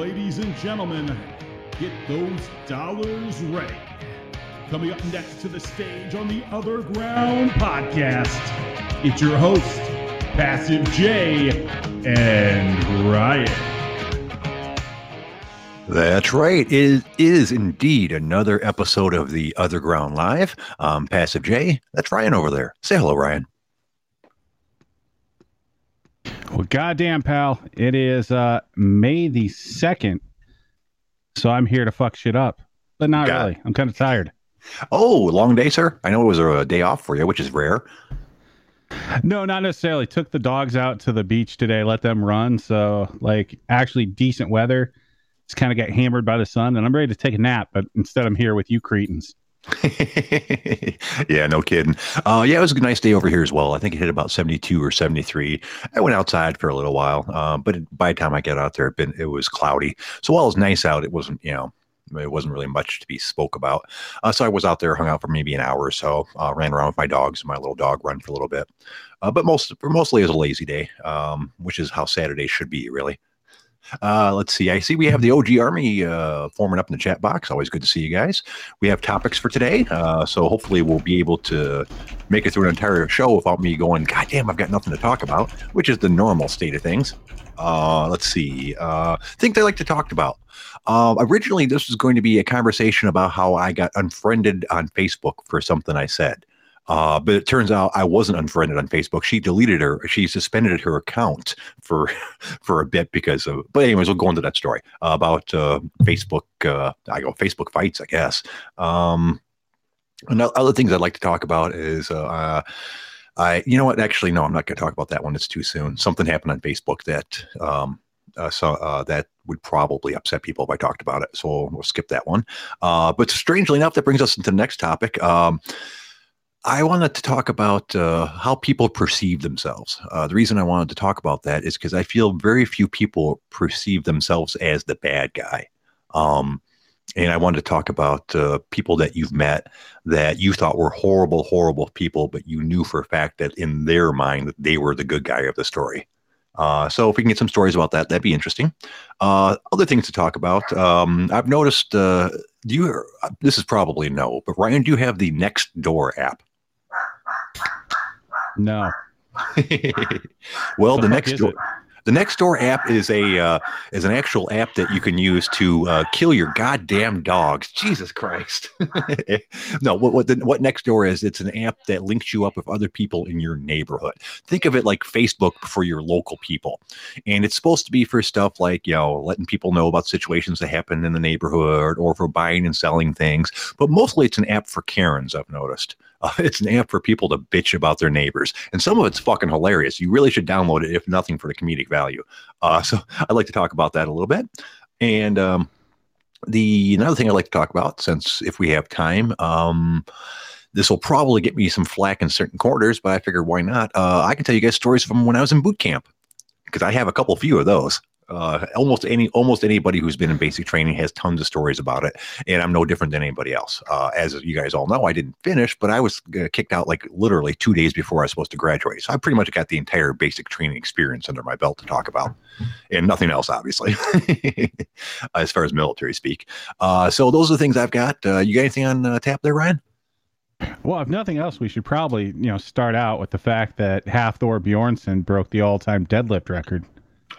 Ladies and gentlemen, get those dollars ready. Coming up next to the stage on the OtherGround podcast, it's your host, Passive J and Ryan. That's right. It is indeed another episode of the OtherGround Live. Um, Passive J. That's Ryan over there. Say hello, Ryan. Well, goddamn, pal, it is uh, May the second, so I'm here to fuck shit up, but not God. really. I'm kind of tired. Oh, long day, sir. I know it was a day off for you, which is rare. No, not necessarily. Took the dogs out to the beach today, let them run. So, like, actually decent weather. Just kind of got hammered by the sun, and I'm ready to take a nap. But instead, I'm here with you, cretins. yeah, no kidding. Uh, yeah, it was a nice day over here as well. I think it hit about 72 or 73. I went outside for a little while, uh, but it, by the time I got out there, it, been, it was cloudy. So while it was nice out, it wasn't, you know, it wasn't really much to be spoke about. Uh, so I was out there, hung out for maybe an hour or so, uh, ran around with my dogs, my little dog run for a little bit. Uh, but most, mostly it was a lazy day, um, which is how Saturday should be, really. Uh, let's see. I see we have the OG Army uh, forming up in the chat box. Always good to see you guys. We have topics for today, uh, so hopefully we'll be able to make it through an entire show without me going, God damn, I've got nothing to talk about, which is the normal state of things. Uh, let's see. Uh, things I like to talk about. Uh, originally, this was going to be a conversation about how I got unfriended on Facebook for something I said. Uh, but it turns out I wasn't unfriended on Facebook. She deleted her. She suspended her account for for a bit because of. But anyways, we'll go into that story uh, about uh, Facebook. Uh, I go Facebook fights, I guess. Um, and other things I'd like to talk about is. Uh, I, you know what? Actually, no, I'm not going to talk about that one. It's too soon. Something happened on Facebook that um, uh, so uh, that would probably upset people if I talked about it. So we'll skip that one. Uh, but strangely enough, that brings us into the next topic. Um, I wanted to talk about uh, how people perceive themselves. Uh, the reason I wanted to talk about that is because I feel very few people perceive themselves as the bad guy. Um, and I wanted to talk about uh, people that you've met that you thought were horrible, horrible people, but you knew for a fact that in their mind that they were the good guy of the story. Uh, so if we can get some stories about that, that'd be interesting. Uh, other things to talk about. Um, I've noticed. Uh, do you? This is probably no, but Ryan, do you have the Next Door app? No. well, the, The next door, it? the next door app is a uh, is an actual app that you can use to uh, kill your goddamn dogs. Jesus Christ! no, what what the, what next door is? It's an app that links you up with other people in your neighborhood. Think of it like Facebook for your local people, and it's supposed to be for stuff like you know letting people know about situations that happen in the neighborhood or for buying and selling things. But mostly, it's an app for Karens. I've noticed. It's an app for people to bitch about their neighbors, and some of it's fucking hilarious. You really should download it, if nothing for the comedic value. Uh, so I'd like to talk about that a little bit. And um, the another thing I'd like to talk about, since if we have time, um, this will probably get me some flack in certain quarters, but I figured why not? Uh, I can tell you guys stories from when I was in boot camp because I have a couple few of those. Uh, almost any almost anybody who's been in basic training has tons of stories about it, and I'm no different than anybody else. Uh, as you guys all know, I didn't finish, but I was uh, kicked out like literally two days before I was supposed to graduate. So I pretty much got the entire basic training experience under my belt to talk about, and nothing else, obviously, as far as military speak. Uh, so those are the things I've got. Uh, you got anything on uh, tap there, Ryan? Well, if nothing else, we should probably you know start out with the fact that Half Thor Bjornsson broke the all-time deadlift record.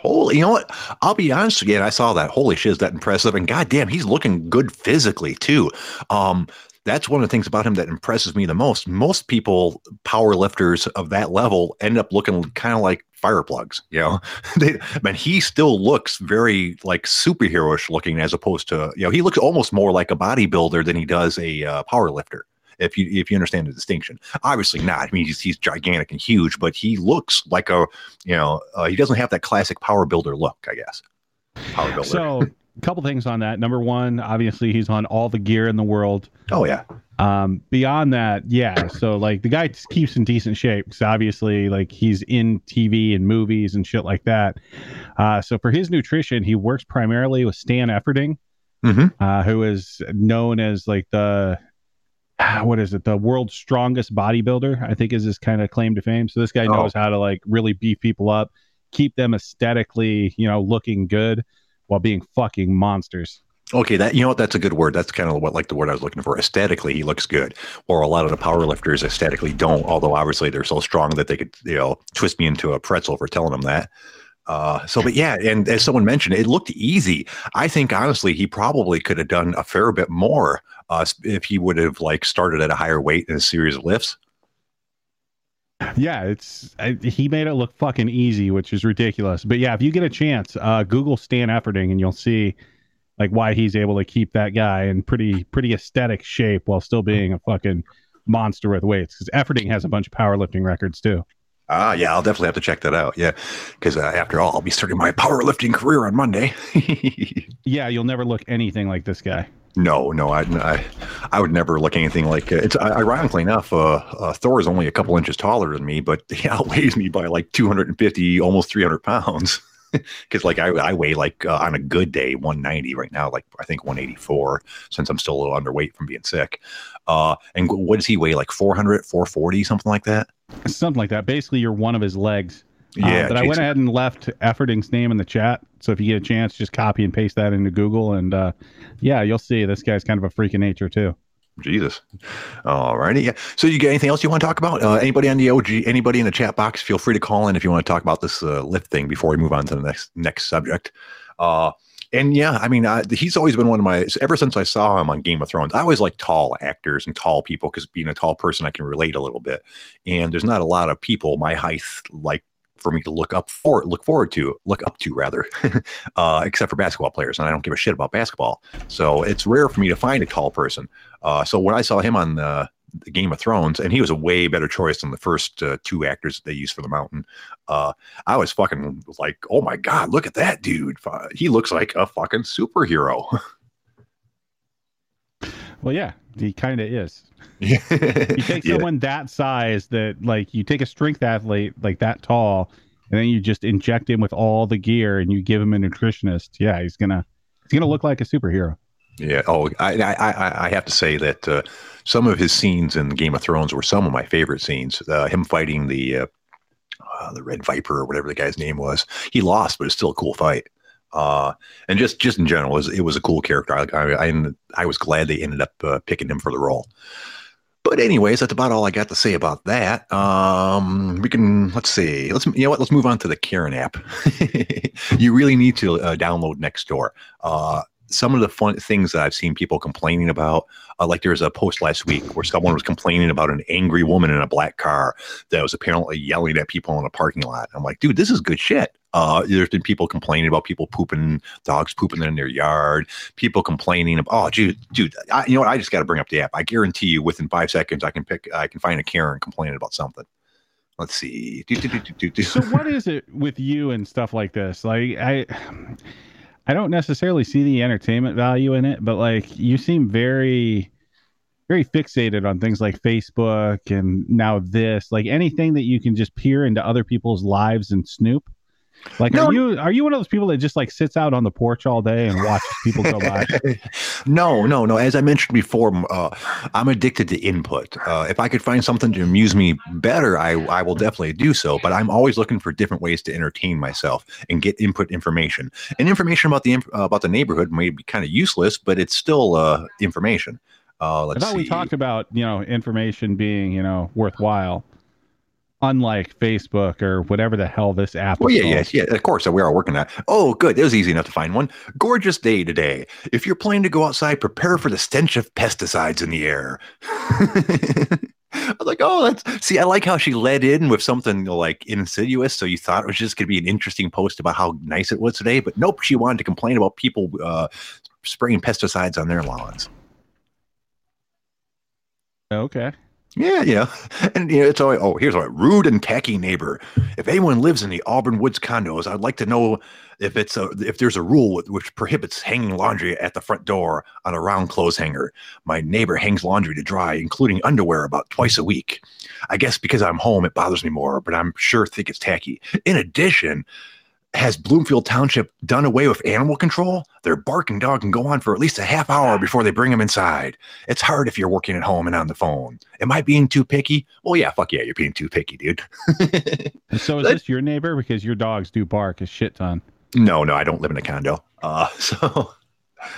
Holy, you know what? I'll be honest again. I saw that. Holy shit, is that impressive? And goddamn, he's looking good physically too. Um, that's one of the things about him that impresses me the most. Most people, power lifters of that level, end up looking kind of like fire plugs. You know, they, but he still looks very like superheroish looking, as opposed to you know, he looks almost more like a bodybuilder than he does a uh, power lifter if you if you understand the distinction. Obviously not. I mean, he's, he's gigantic and huge, but he looks like a you know uh, he doesn't have that classic power builder look. I guess power builder. So, a couple things on that. Number one, obviously, he's on all the gear in the world. oh yeah, Um, beyond that, yeah. So like the guy keeps in decent shape because obviously like he's in TV and movies and shit like that. Uh, so for his nutrition, he works primarily with Stan Efferding, Mhm. uh, who is known as like the what is it, the world's strongest bodybuilder? I think is his kind of claim to fame. So this guy Oh. knows how to like really beef people up, keep them aesthetically, you know, looking good while being fucking monsters. Okay, that you know what? That's a good word. That's kind of what like the word I was looking for. Aesthetically, he looks good. Or a lot of the power lifters aesthetically don't. Although obviously they're so strong that they could you know twist me into a pretzel for telling them that. Uh, so, but yeah, and as someone mentioned, it looked easy. I think honestly, he probably could have done a fair bit more uh, if he would have like started at a higher weight in a series of lifts. Yeah, it's I, he made it look fucking easy, which is ridiculous. But yeah, if you get a chance, uh, Google Stan Efferding, and you'll see like why he's able to keep that guy in pretty pretty aesthetic shape while still being a fucking monster with weights. Because Efferding has a bunch of powerlifting records too. Ah, yeah, I'll definitely have to check that out. Yeah, because uh, after all, I'll be starting my powerlifting career on Monday. yeah, you'll never look anything like this guy. No, no, I, I, I would never look anything like it's. Ironically enough, uh, uh, Thor is only a couple inches taller than me, but he outweighs me by like 250, almost 300 pounds. Because like I, I weigh like uh, on a good day 190 right now, like I think 184 since I'm still a little underweight from being sick. Uh, and what does he weigh? Like 400, 440, something like that. Something like that. Basically, you're one of his legs. Yeah, um, but I went ahead and left Efferding's name in the chat. So if you get a chance, just copy and paste that into Google, and uh, yeah, you'll see this guy's kind of a freak of nature too. Jesus. All righty. Yeah. So you got anything else you want to talk about? Uh, anybody on the OG, anybody in the chat box, feel free to call in if you want to talk about this uh, lift thing before we move on to the next next subject. Uh, and yeah, I mean, I, he's always been one of my. Ever since I saw him on Game of Thrones, I always like tall actors and tall people because being a tall person, I can relate a little bit. And there's not a lot of people my height like for me to look up for, look forward to, look up to rather, uh, except for basketball players, and I don't give a shit about basketball. So it's rare for me to find a tall person. Uh, so when I saw him on the, the, Game of Thrones, and he was a way better choice than the first uh, two actors that they used for the Mountain, uh, I was fucking like, oh my god, look at that dude! He looks like a fucking superhero. well, yeah, he kind of is. you take someone yeah. that size that like you take a strength athlete like that tall and then you just inject him with all the gear and you give him a nutritionist yeah he's gonna he's gonna look like a superhero. Yeah oh i i i have to say that uh, some of his scenes in game of thrones were some of my favorite scenes. Uh, him fighting the uh, uh the red viper or whatever the guy's name was. He lost but it's still a cool fight uh, and just just in general, it was, it was a cool character. I, I, I, was glad they ended up uh, picking him for the role. But anyways, that's about all I got to say about that. Um, we can let's see. Let's you know what? Let's move on to the Karen app. you really need to uh, download Nextdoor. Uh, some of the fun things that I've seen people complaining about, uh, like there was a post last week where someone was complaining about an angry woman in a black car that was apparently yelling at people in a parking lot. I'm like, dude, this is good shit. Uh, there's been people complaining about people pooping, dogs pooping in their yard. People complaining about, oh, dude, dude, I, you know what? I just got to bring up the app. I guarantee you, within five seconds, I can pick, I can find a Karen complaining about something. Let's see. Do, do, do, so, what is it with you and stuff like this? Like, I, I don't necessarily see the entertainment value in it, but like, you seem very very fixated on things like Facebook and now this, like anything that you can just peer into other people's lives and snoop. Like, no. are you are you one of those people that just like sits out on the porch all day and watches people go by? no, no, no. As I mentioned before, uh, I'm addicted to input. Uh, if I could find something to amuse me better, I I will definitely do so. But I'm always looking for different ways to entertain myself and get input information. And information about the uh, about the neighborhood may be kind of useless, but it's still uh, information. Uh, let's I thought see. we talked about you know information being you know worthwhile unlike Facebook or whatever the hell this app. Oh yeah, yes, yeah, Of course, So we are working on that. Oh, good. It was easy enough to find one. Gorgeous day today. If you're planning to go outside, prepare for the stench of pesticides in the air. I was like, oh, that's see. I like how she led in with something like insidious. So you thought it was just going to be an interesting post about how nice it was today, but nope. She wanted to complain about people uh, spraying pesticides on their lawns. Okay. Yeah, you know, and you know, it's always oh, here's a rude and tacky neighbor. If anyone lives in the Auburn Woods condos, I'd like to know if it's a if there's a rule which prohibits hanging laundry at the front door on a round clothes hanger. My neighbor hangs laundry to dry, including underwear, about twice a week. I guess because I'm home, it bothers me more, but I'm sure think it's tacky. In addition, has Bloomfield Township done away with animal control? Their barking dog can go on for at least a half hour before they bring him inside. It's hard if you're working at home and on the phone. Am I being too picky? Well, yeah, fuck yeah, you're being too picky, dude. so is this your neighbor? Because your dogs do bark a shit ton. No, no, I don't live in a condo. Uh, so,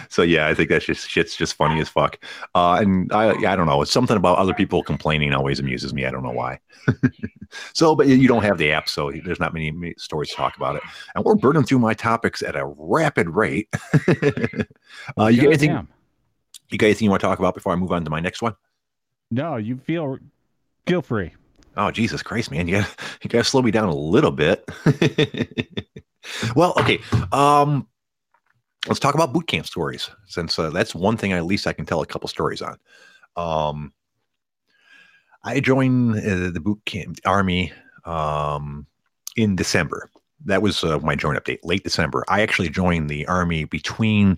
so yeah, I think that's just shit's just funny as fuck. Uh, and I, I don't know, it's something about other people complaining always amuses me. I don't know why. so, but you don't have the app, so there's not many, many stories to talk about it. And we're burning through my topics at a rapid rate. uh, you got anything? Damn. You got anything you want to talk about before I move on to my next one? No, you feel feel free. Oh Jesus Christ, man! You got you got to slow me down a little bit. well, okay. Um, let's talk about boot camp stories, since uh, that's one thing at least I can tell a couple stories on. Um, I joined uh, the boot camp army um, in December. That was uh, my join update, late December. I actually joined the army between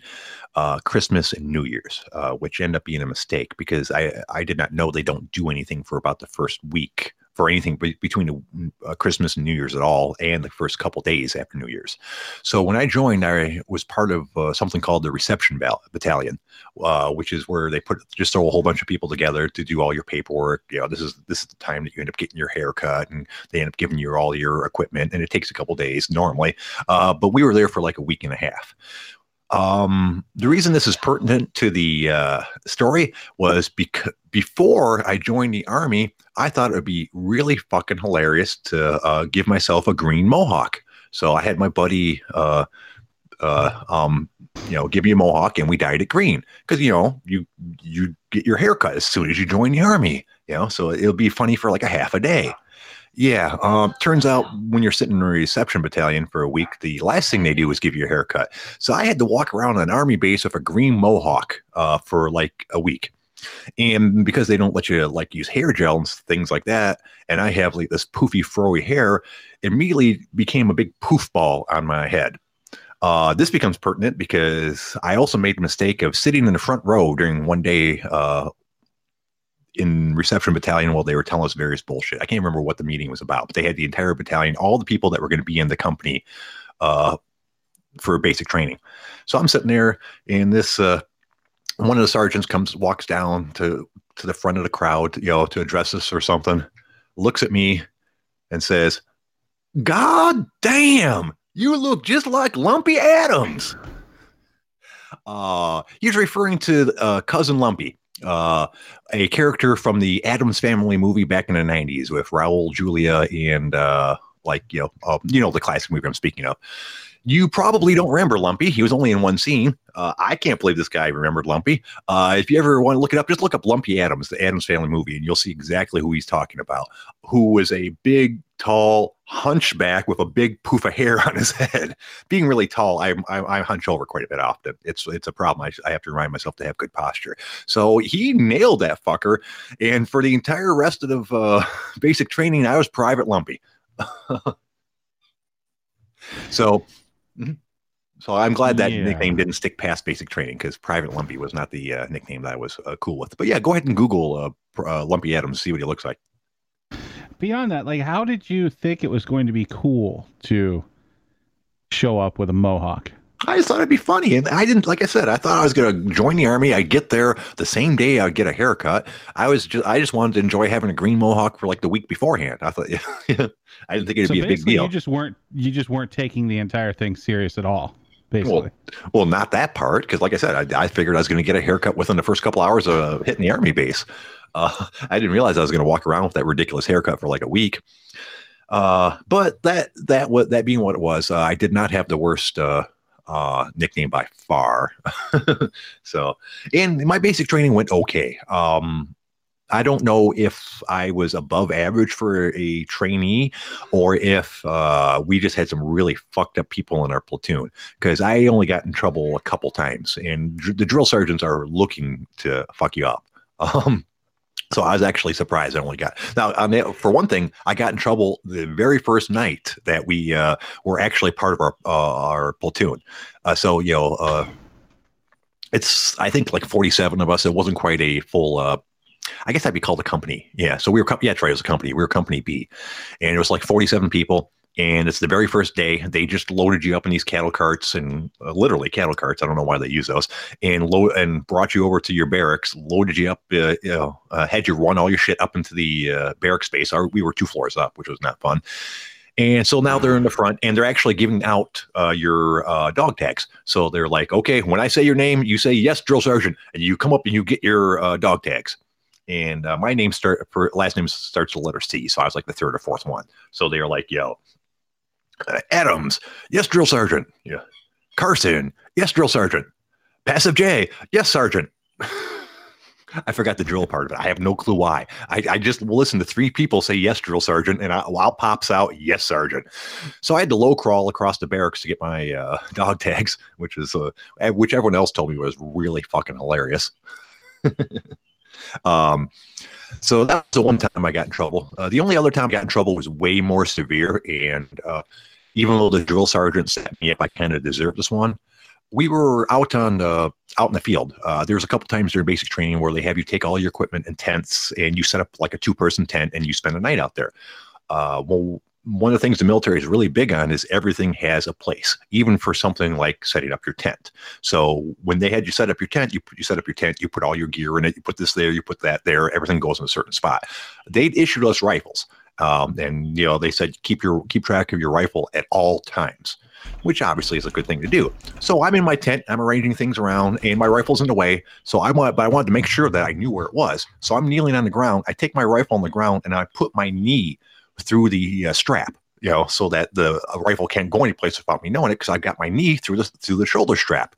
uh, Christmas and New Year's, uh, which ended up being a mistake because I I did not know they don't do anything for about the first week for anything be- between the, uh, Christmas and New Year's at all, and the first couple days after New Year's. So when I joined, I was part of uh, something called the Reception Val- Battalion, uh, which is where they put just throw a whole bunch of people together to do all your paperwork. You know, this is this is the time that you end up getting your hair cut, and they end up giving you all your equipment, and it takes a couple days normally. Uh, but we were there for like a week and a half. Um, the reason this is pertinent to the uh, story was because before I joined the army, I thought it would be really fucking hilarious to uh, give myself a green mohawk. So I had my buddy, uh, uh, um, you know, give me a mohawk, and we dyed it green because you know you you get your haircut as soon as you join the army. You know, so it'll be funny for like a half a day. Yeah. Um, turns out when you're sitting in a reception battalion for a week, the last thing they do is give you a haircut. So I had to walk around an army base with a green mohawk uh, for like a week. And because they don't let you like use hair gel and things like that, and I have like this poofy, froey hair, immediately became a big poof ball on my head. Uh, this becomes pertinent because I also made the mistake of sitting in the front row during one day uh, in reception battalion while they were telling us various bullshit. I can't remember what the meeting was about, but they had the entire battalion, all the people that were going to be in the company uh, for basic training. So I'm sitting there, and this uh, one of the sergeants comes, walks down to to the front of the crowd, you know, to address us or something. Looks at me and says, "God damn, you look just like Lumpy Addams." Uh, he's referring to uh, cousin Lumpy uh, a character from the Addams Family movie back in the '90s with Raul Julia and uh, like you know, uh, you know the classic movie I'm speaking of. You probably don't remember Lumpy. He was only in one scene. Uh, I can't believe this guy remembered Lumpy. Uh, if you ever want to look it up, just look up Lumpy Addams, the Addams Family movie, and you'll see exactly who he's talking about. Who was a big, tall hunchback with a big poof of hair on his head. Being really tall, I, I, I hunch over quite a bit often. It's it's a problem. I, I have to remind myself to have good posture. So he nailed that fucker. And for the entire rest of the uh, basic training, I was Private Lumpy. so. mhm. So I'm glad that Yeah. nickname didn't stick past basic training because Private Lumpy was not the uh, nickname that I was uh, cool with. But yeah, go ahead and Google uh, pr- uh, Lumpy Addams, see what he looks like. Beyond that, like, how did you think it was going to be cool to show up with a mohawk? I just thought it'd be funny, and I didn't. Like I said, I thought I was going to join the army. I'd get there the same day. I'd get a haircut. I was just, I just wanted to enjoy having a green mohawk for like the week beforehand. I thought, yeah, I didn't think it'd so be a big deal. you just weren't you just weren't taking the entire thing serious at all. Basically, Well, not that part, because like I said, I, I figured I was going to get a haircut within the first couple hours of hitting the army base. Uh, I didn't realize I was going to walk around with that ridiculous haircut for like a week. Uh, but that that what that being what it was, uh, I did not have the worst uh, uh, nickname by far. so, and my basic training went okay. Um, I don't know if I was above average for a trainee or if uh, we just had some really fucked up people in our platoon because I only got in trouble a couple times, and dr- the drill sergeants are looking to fuck you up. Um, so I was actually surprised I only got now. For one thing, I got in trouble the very first night that we uh, were actually part of our uh, our platoon. Uh, so you know, uh, it's I think like forty seven of us. It wasn't quite a full. Uh, I guess that'd be called a company. Yeah. So we were, yeah, that's right. It was a company. We were company B, and it was like 47 people. And it's the very first day. They just loaded you up in these cattle carts and uh, literally cattle carts. I don't know why they use those. And load and brought you over to your barracks, loaded you up, uh, you know, uh, had you run all your shit up into the uh, barrack space. Our, we were two floors up, which was not fun. And so now they're in the front and they're actually giving out uh, your uh, dog tags. So they're like, okay, when I say your name, you say yes, drill sergeant, and you come up and you get your uh, dog tags. And uh, my name start for last name starts the letter C, so I was like the third or fourth one. So they were like, yo, uh, Adams, yes, drill sergeant. Yeah, Carson, yes, drill sergeant. Passive J, yes, sergeant. I forgot the drill part of it. I have no clue why. I, I just listen to three people say yes, drill sergeant, and I, while pops out yes, sergeant. So I had to low crawl across the barracks to get my uh, dog tags, which is uh, which everyone else told me was really fucking hilarious. um, so that was the one time I got in trouble. Uh, the only other time I got in trouble was way more severe, and uh, even though the drill sergeant set me up, I kind of deserved this one we were out on the out in the field. Uh, there's a couple times during basic training where they have you take all your equipment and tents, and you set up like a two person tent, and you spend a night out there. Uh, well, one of the things the military is really big on is everything has a place, even for something like setting up your tent. So when they had you set up your tent, you you set up your tent, you put all your gear in it, you put this there, you put that there, everything goes in a certain spot. They'd issued us rifles, um, and you know they said keep your keep track of your rifle at all times which obviously is a good thing to do. So I'm in my tent, I'm arranging things around, and my rifle's in the way. So I want, but I wanted to make sure that I knew where it was. So I'm kneeling on the ground. I take my rifle on the ground and I put my knee through the uh, strap, you know, so that the rifle can't go anyplace without me knowing it because I got my knee through the through the shoulder strap.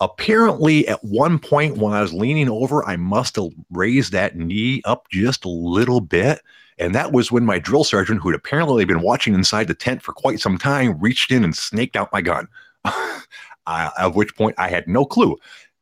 Apparently, at one point when I was leaning over, I must have raised that knee up just a little bit and that was when my drill sergeant, who'd apparently been watching inside the tent for quite some time, reached in and snaked out my gun. uh, at which point I had no clue.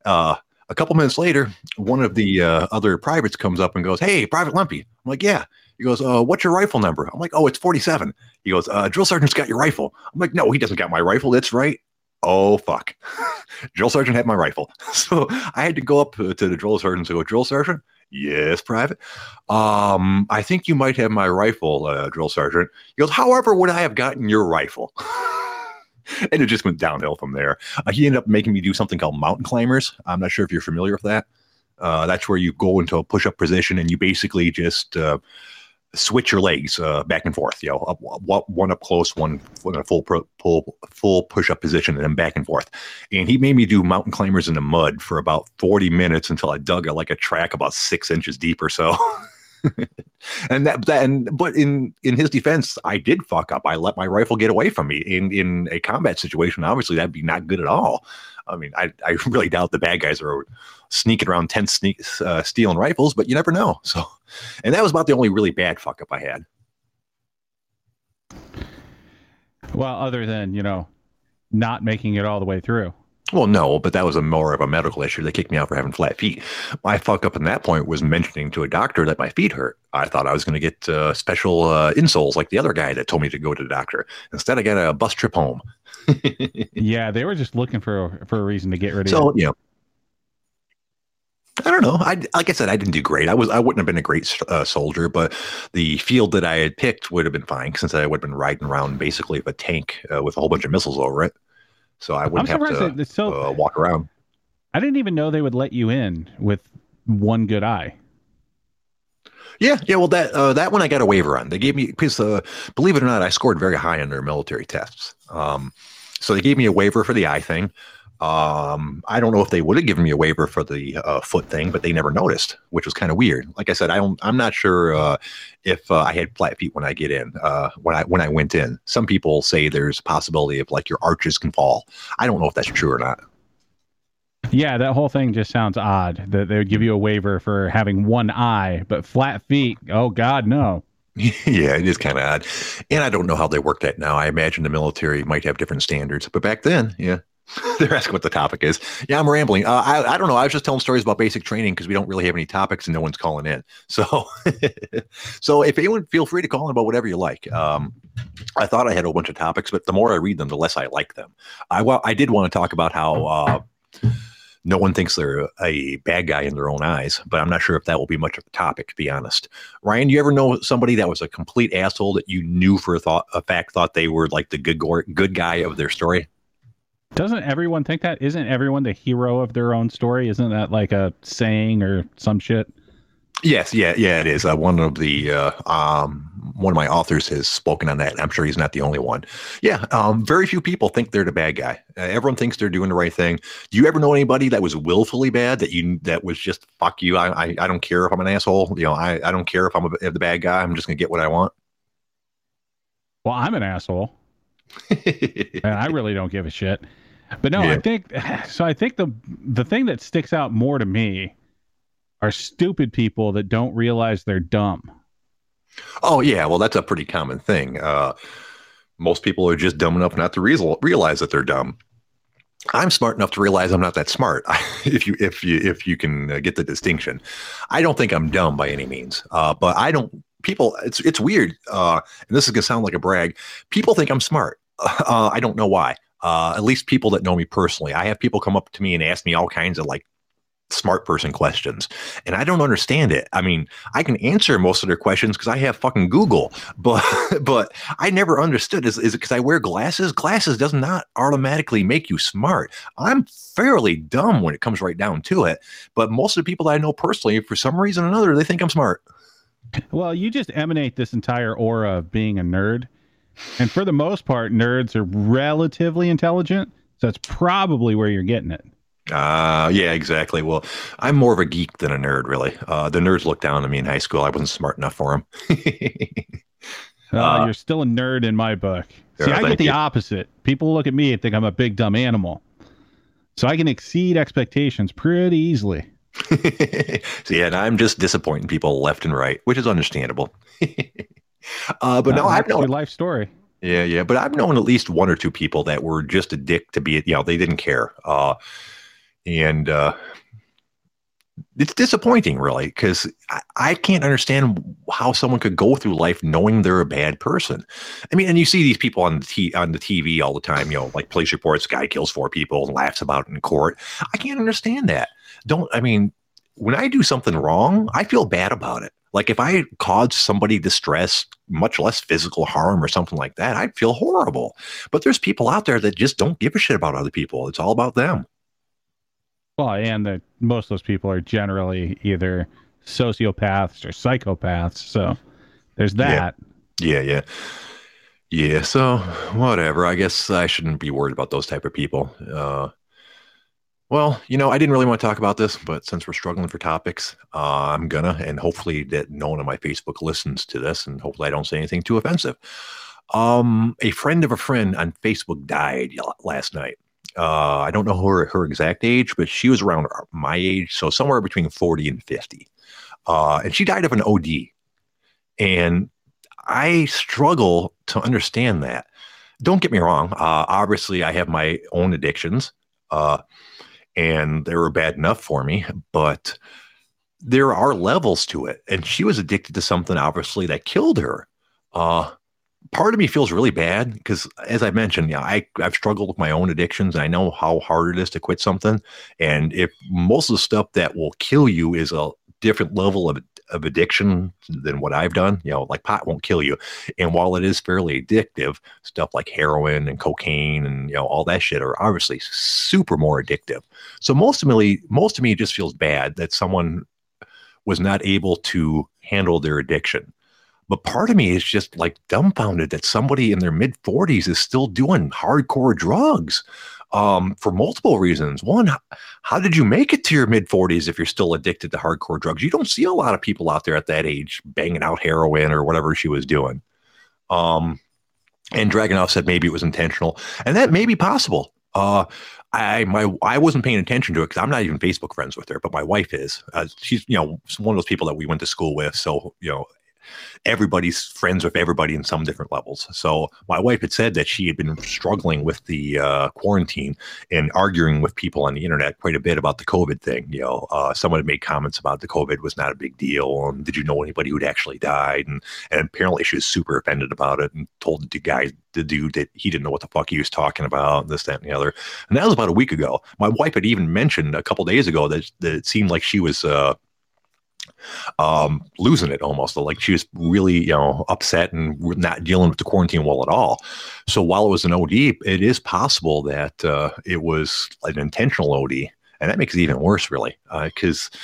Uh, a couple minutes later, one of the uh, other privates comes up and goes, Hey, Private Lumpy. I'm like, Yeah. He goes, uh, What's your rifle number? I'm like, Oh, it's 47. He goes, uh, Drill Sergeant's got your rifle. I'm like, No, he doesn't got my rifle. That's right. Oh, fuck. drill Sergeant had my rifle. So I had to go up to the drill sergeant and go, Drill Sergeant, Yes, Private. Um, I think you might have my rifle, uh, drill sergeant. He goes, However, would I have gotten your rifle? and it just went downhill from there. Uh, he ended up making me do something called mountain climbers. I'm not sure if you're familiar with that. Uh, that's where you go into a push up position and you basically just uh, switch your legs uh, back and forth. You know, up, one up close, one in a full pro, full full push up position, and then back and forth. And he made me do mountain climbers in the mud for about forty minutes until I dug a, like a track about six inches deep or so. and that, that and but in in his defense, I did fuck up. I let my rifle get away from me in in a combat situation. Obviously, that'd be not good at all. I mean, I I really doubt the bad guys are sneaking around tent sneak uh, stealing rifles, but you never know. So, and that was about the only really bad fuck up I had. Well, other than you know, not making it all the way through. Well, no, but that was a more of a medical issue. They kicked me out for having flat feet. My fuck up in that point was mentioning to a doctor that my feet hurt. I thought I was going to get uh, special uh, insoles like the other guy that told me to go to the doctor. Instead, I got a bus trip home. yeah, they were just looking for for a reason to get rid of. So you know, I don't know. I like I said, I didn't do great. I was I wouldn't have been a great uh, soldier, but the field that I had picked would have been fine since I would have been riding around basically with a tank uh, with a whole bunch of missiles over it so I wouldn't have to so, uh, walk around. I didn't even know they would let you in with one good eye. Yeah, yeah. Well, that uh, that one I got a waiver on. They gave me because uh, believe it or not, I scored very high on their military tests. Um, so they gave me a waiver for the eye thing. Um, I don't know if they would have given me a waiver for the uh, foot thing, but they never noticed, which was kind of weird. Like I said, I don't, I'm not sure uh, if uh, I had flat feet when I get in. Uh, when I when I went in, some people say there's a possibility of like your arches can fall. I don't know if that's true or not. Yeah, that whole thing just sounds odd. That they would give you a waiver for having one eye, but flat feet. Oh God, no. yeah, it is kind of odd, and I don't know how they work that now. I imagine the military might have different standards, but back then, yeah, They're asking what the topic is. Yeah, I'm rambling. Uh, I, I don't know. I was just telling stories about basic training because we don't really have any topics and no one's calling in. So, so if anyone feel free to call in about whatever you like. Um, I thought I had a bunch of topics, but the more I read them, the less I like them. I well, I did want to talk about how uh, no one thinks they're a bad guy in their own eyes, but I'm not sure if that will be much of a topic, to be honest. Ryan, do you ever know somebody that was a complete asshole that you knew for a thought, a fact, thought they were like the good good guy of their story? Doesn't everyone think that? Isn't everyone the hero of their own story? Isn't that like a saying or some shit? Yes, yeah, yeah, it is. Uh, one of the uh, um, one of my authors has spoken on that. I'm sure he's not the only one. Yeah, um, very few people think they're the bad guy. Uh, everyone thinks they're doing the right thing. Do you ever know anybody that was willfully bad that you that was just fuck you? I I, I don't care if I'm an asshole. You know, I, I don't care if I'm a, the bad guy. I'm just gonna get what I want. Well, I'm an asshole, and I really don't give a shit. But no, yeah. I think so. I think the the thing that sticks out more to me are stupid people that don't realize they're dumb. Oh yeah, well that's a pretty common thing. Uh, most people are just dumb enough not to re- realize that they're dumb. I'm smart enough to realize I'm not that smart. if you if you if you can uh, get the distinction, I don't think I'm dumb by any means. Uh, but I don't. People, it's it's weird. Uh, and this is gonna sound like a brag. People think I'm smart. Uh, I don't know why. Uh, at least people that know me personally. I have people come up to me and ask me all kinds of like smart person questions and i don't understand it. I mean i can answer most of their questions because i have fucking google but but i never understood. Is, is it because i wear glasses? Glasses does not automatically make you smart. I'm fairly dumb when it comes right down to it but most of the people that i know personally for some reason or another they think i'm smart. Well you just emanate this entire aura of being a nerd and for the most part nerds are relatively intelligent so that's probably where you're getting it uh, yeah, exactly. Well, I'm more of a geek than a nerd, really. Uh, the nerds looked down on me in high school. I wasn't smart enough for them. uh, you're still a nerd in my book. See, I get the you. opposite. People look at me and think I'm a big dumb animal. So I can exceed expectations pretty easily. so yeah, and I'm just disappointing people left and right, which is understandable. uh, but no, I've known life story. Yeah, yeah, but I've known at least one or two people that were just a dick to be. You know, they didn't care. Uh, and uh, it's disappointing, really, because I, I, can't understand how someone could go through life knowing they're a bad person. I mean, and you see these people on the t- on the TV all the time. You know, like police reports, guy kills four people and laughs about it in court. I can't understand that. Don't I mean, when I do something wrong, I feel bad about it. Like if I caused somebody distress, much less physical harm or something like that, I'd feel horrible. But there's people out there that just don't give a shit about other people. It's all about them. Well, and that most of those people are generally either sociopaths or psychopaths. So there's that. Yeah, yeah. Yeah, yeah so whatever. I guess I shouldn't be worried about those type of people. Uh, well, you know, I didn't really want to talk about this, but since we're struggling for topics, uh, I'm gonna, and hopefully that no one on my Facebook listens to this, and hopefully I don't say anything too offensive. Um, a friend of a friend on Facebook died last night uh, I don't know her her exact age, but she was around my age, so somewhere between forty and fifty. Uh, and she died of an OD, and I struggle to understand that. Don't get me wrong. Uh, obviously, I have my own addictions, uh, and they were bad enough for me, but there are levels to it. And she was addicted to something, obviously, that killed her. Uh, part of me feels really bad because as i mentioned yeah I, i've struggled with my own addictions and i know how hard it is to quit something and if most of the stuff that will kill you is a different level of, of addiction than what i've done you know like pot won't kill you. And while it is fairly addictive stuff like heroin and cocaine and you know all that shit are obviously super more addictive. So most of me most of me just feels bad that someone was not able to handle their addiction. But part of me is just like dumbfounded that somebody in their mid 40s is still doing hardcore drugs um, for multiple reasons. One, how did you make it to your mid 40s if you're still addicted to hardcore drugs? You don't see a lot of people out there at that age banging out heroin or whatever she was doing. Um, and Dragonoff said maybe it was intentional, and that may be possible. Uh, I my I wasn't paying attention to it because I'm not even Facebook friends with her, but my wife is. Uh, she's you know one of those people that we went to school with, so you know everybody's friends with everybody in some different levels. So my wife had said that she had been struggling with the uh, quarantine and arguing with people on the internet quite a bit about the COVID thing. You know, uh, someone had made comments about the COVID was not a big deal, and did you know anybody who'd actually died? And and apparently she was super offended about it and told the guy the dude that he didn't know what the fuck he was talking about, and this, that, and the other. And that was about a week ago. My wife had even mentioned a couple days ago that, that it seemed like she was uh, um, losing it almost. Like she was really, you know, upset and not dealing with the quarantine well at all. So while it was an OD, it is possible that uh, it was an intentional OD, and that makes it even worse, really, because uh,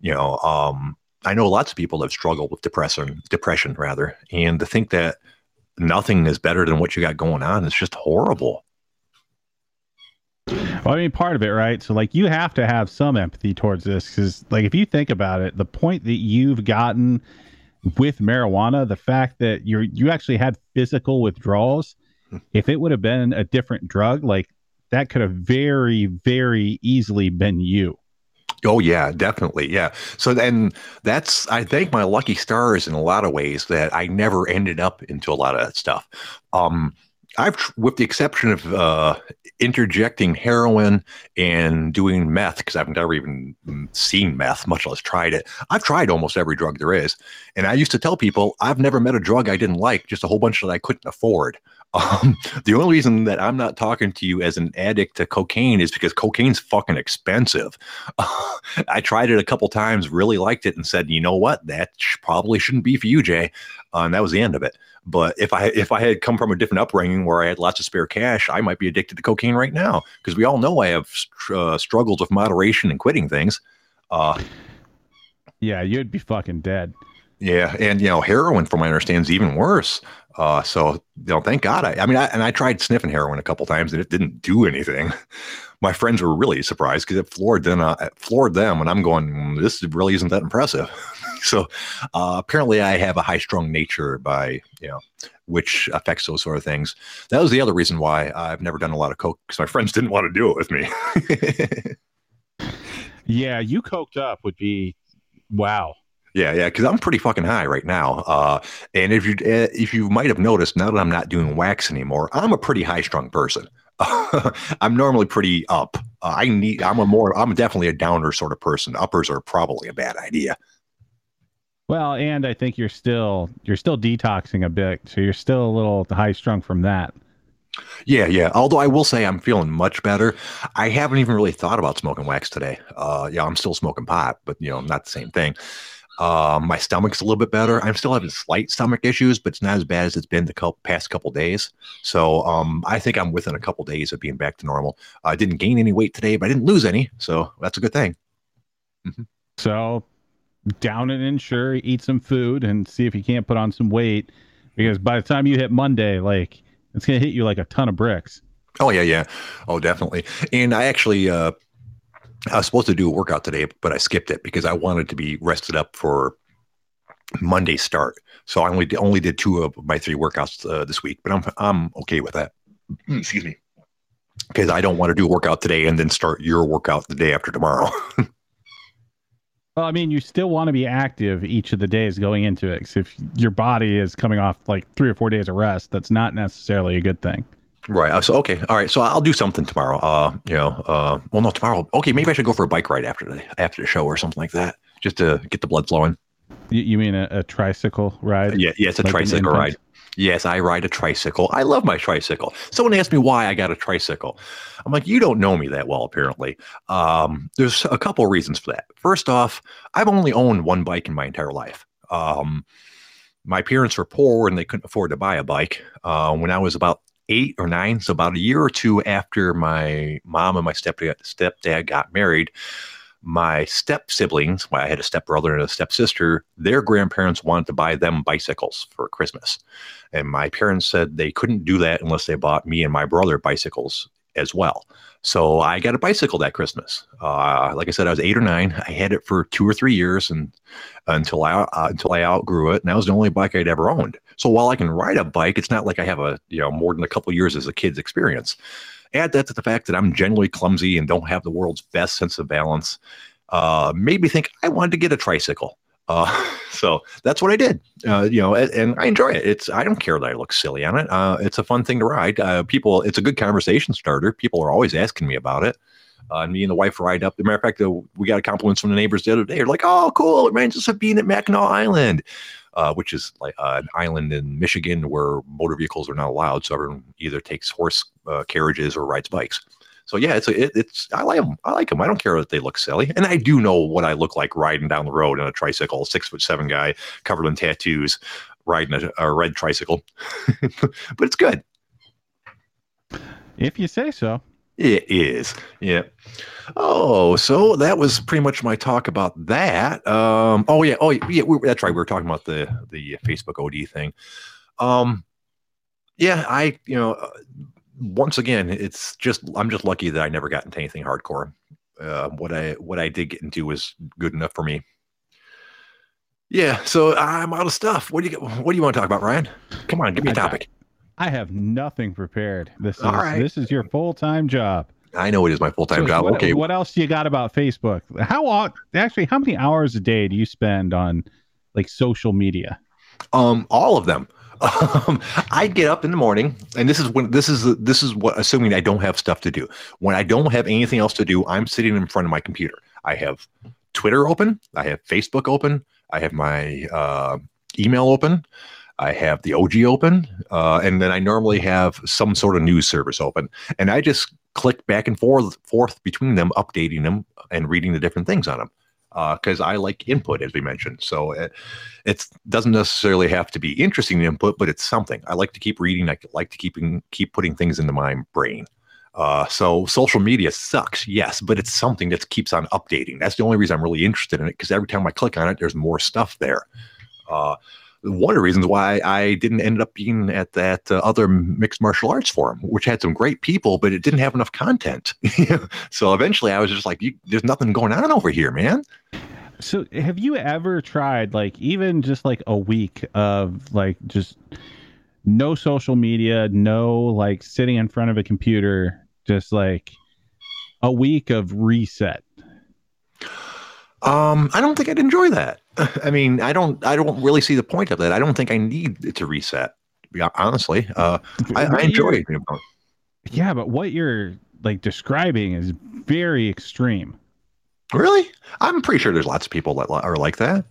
you know, um, I know lots of people have struggled with depression, depression rather, and to think that nothing is better than what you got going on is just horrible. Well, I mean, part of it, right? So, like, you have to have some empathy towards this because, like, if you think about it, the point that you've gotten with marijuana, the fact that you're you actually had physical withdrawals, Hmm. if it would have been a different drug, like that could have very, very easily been you. Oh yeah, definitely. Yeah. So then that's I thank my lucky stars in a lot of ways that I never ended up into a lot of that stuff. Um I've with the exception of uh interjecting heroin and doing meth because I've never even seen meth, much less tried it. I've tried almost every drug there is. And I used to tell people I've never met a drug I didn't like, just a whole bunch that I couldn't afford. Um, the only reason that I'm not talking to you as an addict to cocaine is because cocaine's fucking expensive. I tried it a couple times, really liked it, and said, you know what, that sh- probably shouldn't be for you, Jay. Uh, and that was the end of it. But if I if I had come from a different upbringing where I had lots of spare cash, I might be addicted to cocaine right now because we all know I have str- uh, struggles with moderation and quitting things. Uh, Yeah, you'd be fucking dead. yeah, and you know, heroin, from my understanding, is even worse. Uh, so you know, thank God. I, I mean, I, and I tried sniffing heroin a couple times, and it didn't do anything. My friends were really surprised because it floored them. Uh, it floored them, and I'm going, "Mm, this really isn't that impressive. so uh, apparently, I have a high-strung nature, by you know, which affects those sort of things. That was the other reason why I've never done a lot of coke because my friends didn't want to do it with me. Yeah, you coked up would be wow. Yeah, yeah, because I'm pretty fucking high right now. Uh, and if you uh, if you might have noticed, now that I'm not doing wax anymore, I'm a pretty high strung person. I'm normally pretty up. Uh, I need. I'm a more. I'm definitely a downer sort of person. Uppers are probably a bad idea. Well, and I think you're still you're still detoxing a bit, so you're still a little high strung from that. Yeah, yeah. Although I will say I'm feeling much better. I haven't even really thought about smoking wax today. Uh, yeah, I'm still smoking pot, but you know, not the same thing. Uh, my stomach's a little bit better. I'm still having slight stomach issues, but it's not as bad as it's been the past couple days. So um, I think I'm within a couple days of being back to normal. I didn't gain any weight today, but I didn't lose any, so that's a good thing. So down and in sure, eat some food and see if you can't put on some weight. Because by the time you hit Monday, like it's gonna hit you like a ton of bricks. Oh yeah, yeah. Oh, definitely. And I actually uh I was supposed to do a workout today, but I skipped it because I wanted to be rested up for Monday start. So I only did, only did two of my three workouts uh, this week, but I'm I'm okay with that. Excuse me. Because I don't want to do a workout today and then start your workout the day after tomorrow. Well, I mean, you still want to be active each of the days going into it. 'cause if your body is coming off like three or four days of rest, that's not necessarily a good thing. Right. uh, So okay. All right. So I'll do something tomorrow. Uh, you know, uh, well, no, tomorrow. Okay, maybe I should go for a bike ride after the after the show or something like that, just to get the blood flowing. You, you mean a, a tricycle ride? Yeah, yeah, it's a Like tricycle ride. Yes, I ride a tricycle. I love my tricycle. Someone asked me why I got a tricycle. I'm like, you don't know me that well, apparently. Um, there's a couple of reasons for that. First off, I've only owned one bike in my entire life. Um, my parents were poor and they couldn't afford to buy a bike. Uh, when I was about eight or nine, so about a year or two after my mom and my stepdad, stepdad got married, my step siblings, well, I had a step brother and a stepsister, their grandparents wanted to buy them bicycles for Christmas. And my parents said they couldn't do that unless they bought me and my brother bicycles as well. So I got a bicycle that Christmas. Uh, like I said, I was eight or nine. I had it for two or three years, and until I uh, until I outgrew it, and that was the only bike I'd ever owned. So while I can ride a bike, it's not like I have a you know more than a couple years as a kid's experience. Add that to the fact that I'm generally clumsy and don't have the world's best sense of balance. Uh, made me think I wanted to get a tricycle. Uh, so that's what I did. Uh, you know, and, and I enjoy it. It's I don't care that I look silly on it. Uh, it's a fun thing to ride. Uh, people, it's a good conversation starter. People are always asking me about it. Uh, me and the wife ride up. As a matter of fact, uh, we got a compliment from the neighbors the other day. They're like, "Oh, cool! It reminds us of being at Mackinac Island, uh, which is like uh, an island in Michigan where motor vehicles are not allowed. So everyone either takes horse uh, carriages or rides bikes. So yeah, it's a, it, it's I like them. I like them. I don't care that they look silly, and I do know what I look like riding down the road on a tricycle. Six foot seven guy covered in tattoos, riding a, a red tricycle, but it's good. If you say so. It is. Yeah. Oh, so that was pretty much my talk about that. Um, oh yeah, oh yeah, we, that's right. We were talking about the the Facebook OD thing. Um, yeah, I you know, uh, once again, it's just I'm just lucky that I never got into anything hardcore. Uh, what I what I did get into was good enough for me. Yeah, so I'm out of stuff. What do you what do you want to talk about, Ryan? Come on, give me a topic. I have nothing prepared. This is right. this is your full time job. I know it is my full time So job. What, okay, What else do you got about Facebook? How actually? How many hours a day do you spend on like social media? Um, all of them. Um, I get up in the morning, and this is when this is this is what assuming I don't have stuff to do. When I don't have anything else to do, I'm sitting in front of my computer. I have Twitter open, I have Facebook open, I have my uh, email open, I have the OG open, uh, and then I normally have some sort of news service open, and I just click back and forth forth between them, updating them and reading the different things on them because I like input, as we mentioned. So it it doesn't necessarily have to be interesting input, but it's something. I like to keep reading. I like to keep keep putting things into my brain. Uh, so social media sucks, yes, but it's something that keeps on updating. That's the only reason I'm really interested in it because every time I click on it, there's more stuff there. Uh, one of the reasons why I didn't end up being at that uh, other mixed martial arts forum, which had some great people, but it didn't have enough content. so eventually, I was just like, "There's nothing going on over here, man." So, have you ever tried like even just like a week of like just no social media, no like sitting in front of a computer, just like a week of reset? Um, I don't think I'd enjoy that. I mean, I don't, I don't really see the point of that. I don't think I need it to reset. Honestly, uh, I, I enjoy it. Yeah, but what you're like describing is very extreme. Really? I'm pretty sure there's lots of people that are like that.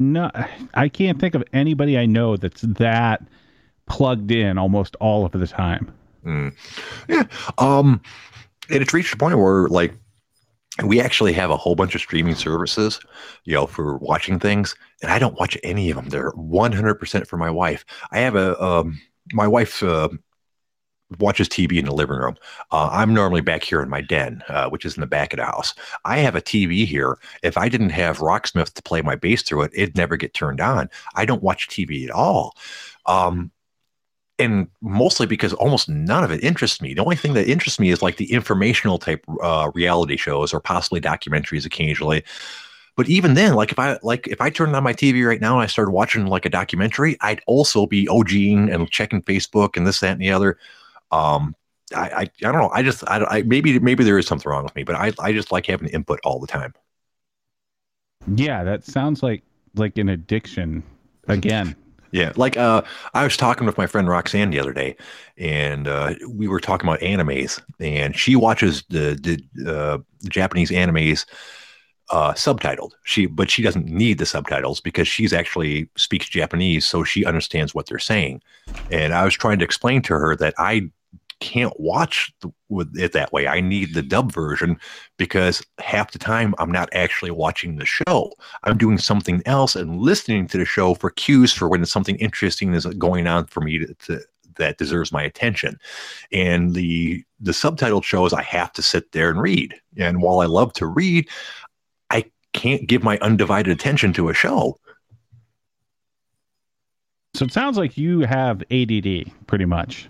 No, I can't think of anybody I know that's that plugged in almost all of the time. Mm. Yeah. Um, and it's reached a point where like we actually have a whole bunch of streaming services, you know, for watching things, and I don't watch any of them. They're 100% for my wife. I have a um, my wife uh, watches TV in the living room. Uh, I'm normally back here in my den, uh, which is in the back of the house. I have a TV here. If I didn't have Rocksmith to play my bass through it, it'd never get turned on. I don't watch TV at all. Um, and mostly because almost none of it interests me. The only thing that interests me is like the informational type uh, reality shows or possibly documentaries occasionally. But even then, like if I like if I turned on my TV right now and I started watching like a documentary, I'd also be OGing and checking Facebook and this, that, and the other. Um, I, I, I don't know. I just I, I maybe maybe there is something wrong with me, but I I just like having input all the time. Yeah, that sounds like like an addiction again. Yeah, like uh, I was talking with my friend Roxanne the other day, and uh, we were talking about animes, and she watches the the, uh, Japanese animes uh, subtitled. She, but she doesn't need the subtitles because she's actually speaks Japanese, so she understands what they're saying. And I was trying to explain to her that I can't watch with it that way. I need the dub version because half the time I'm not actually watching the show. I'm doing something else and listening to the show for cues for when something interesting is going on for me to, to that deserves my attention. And the the subtitled shows I have to sit there and read. And while I love to read, I can't give my undivided attention to a show. So it sounds like you have ADD pretty much.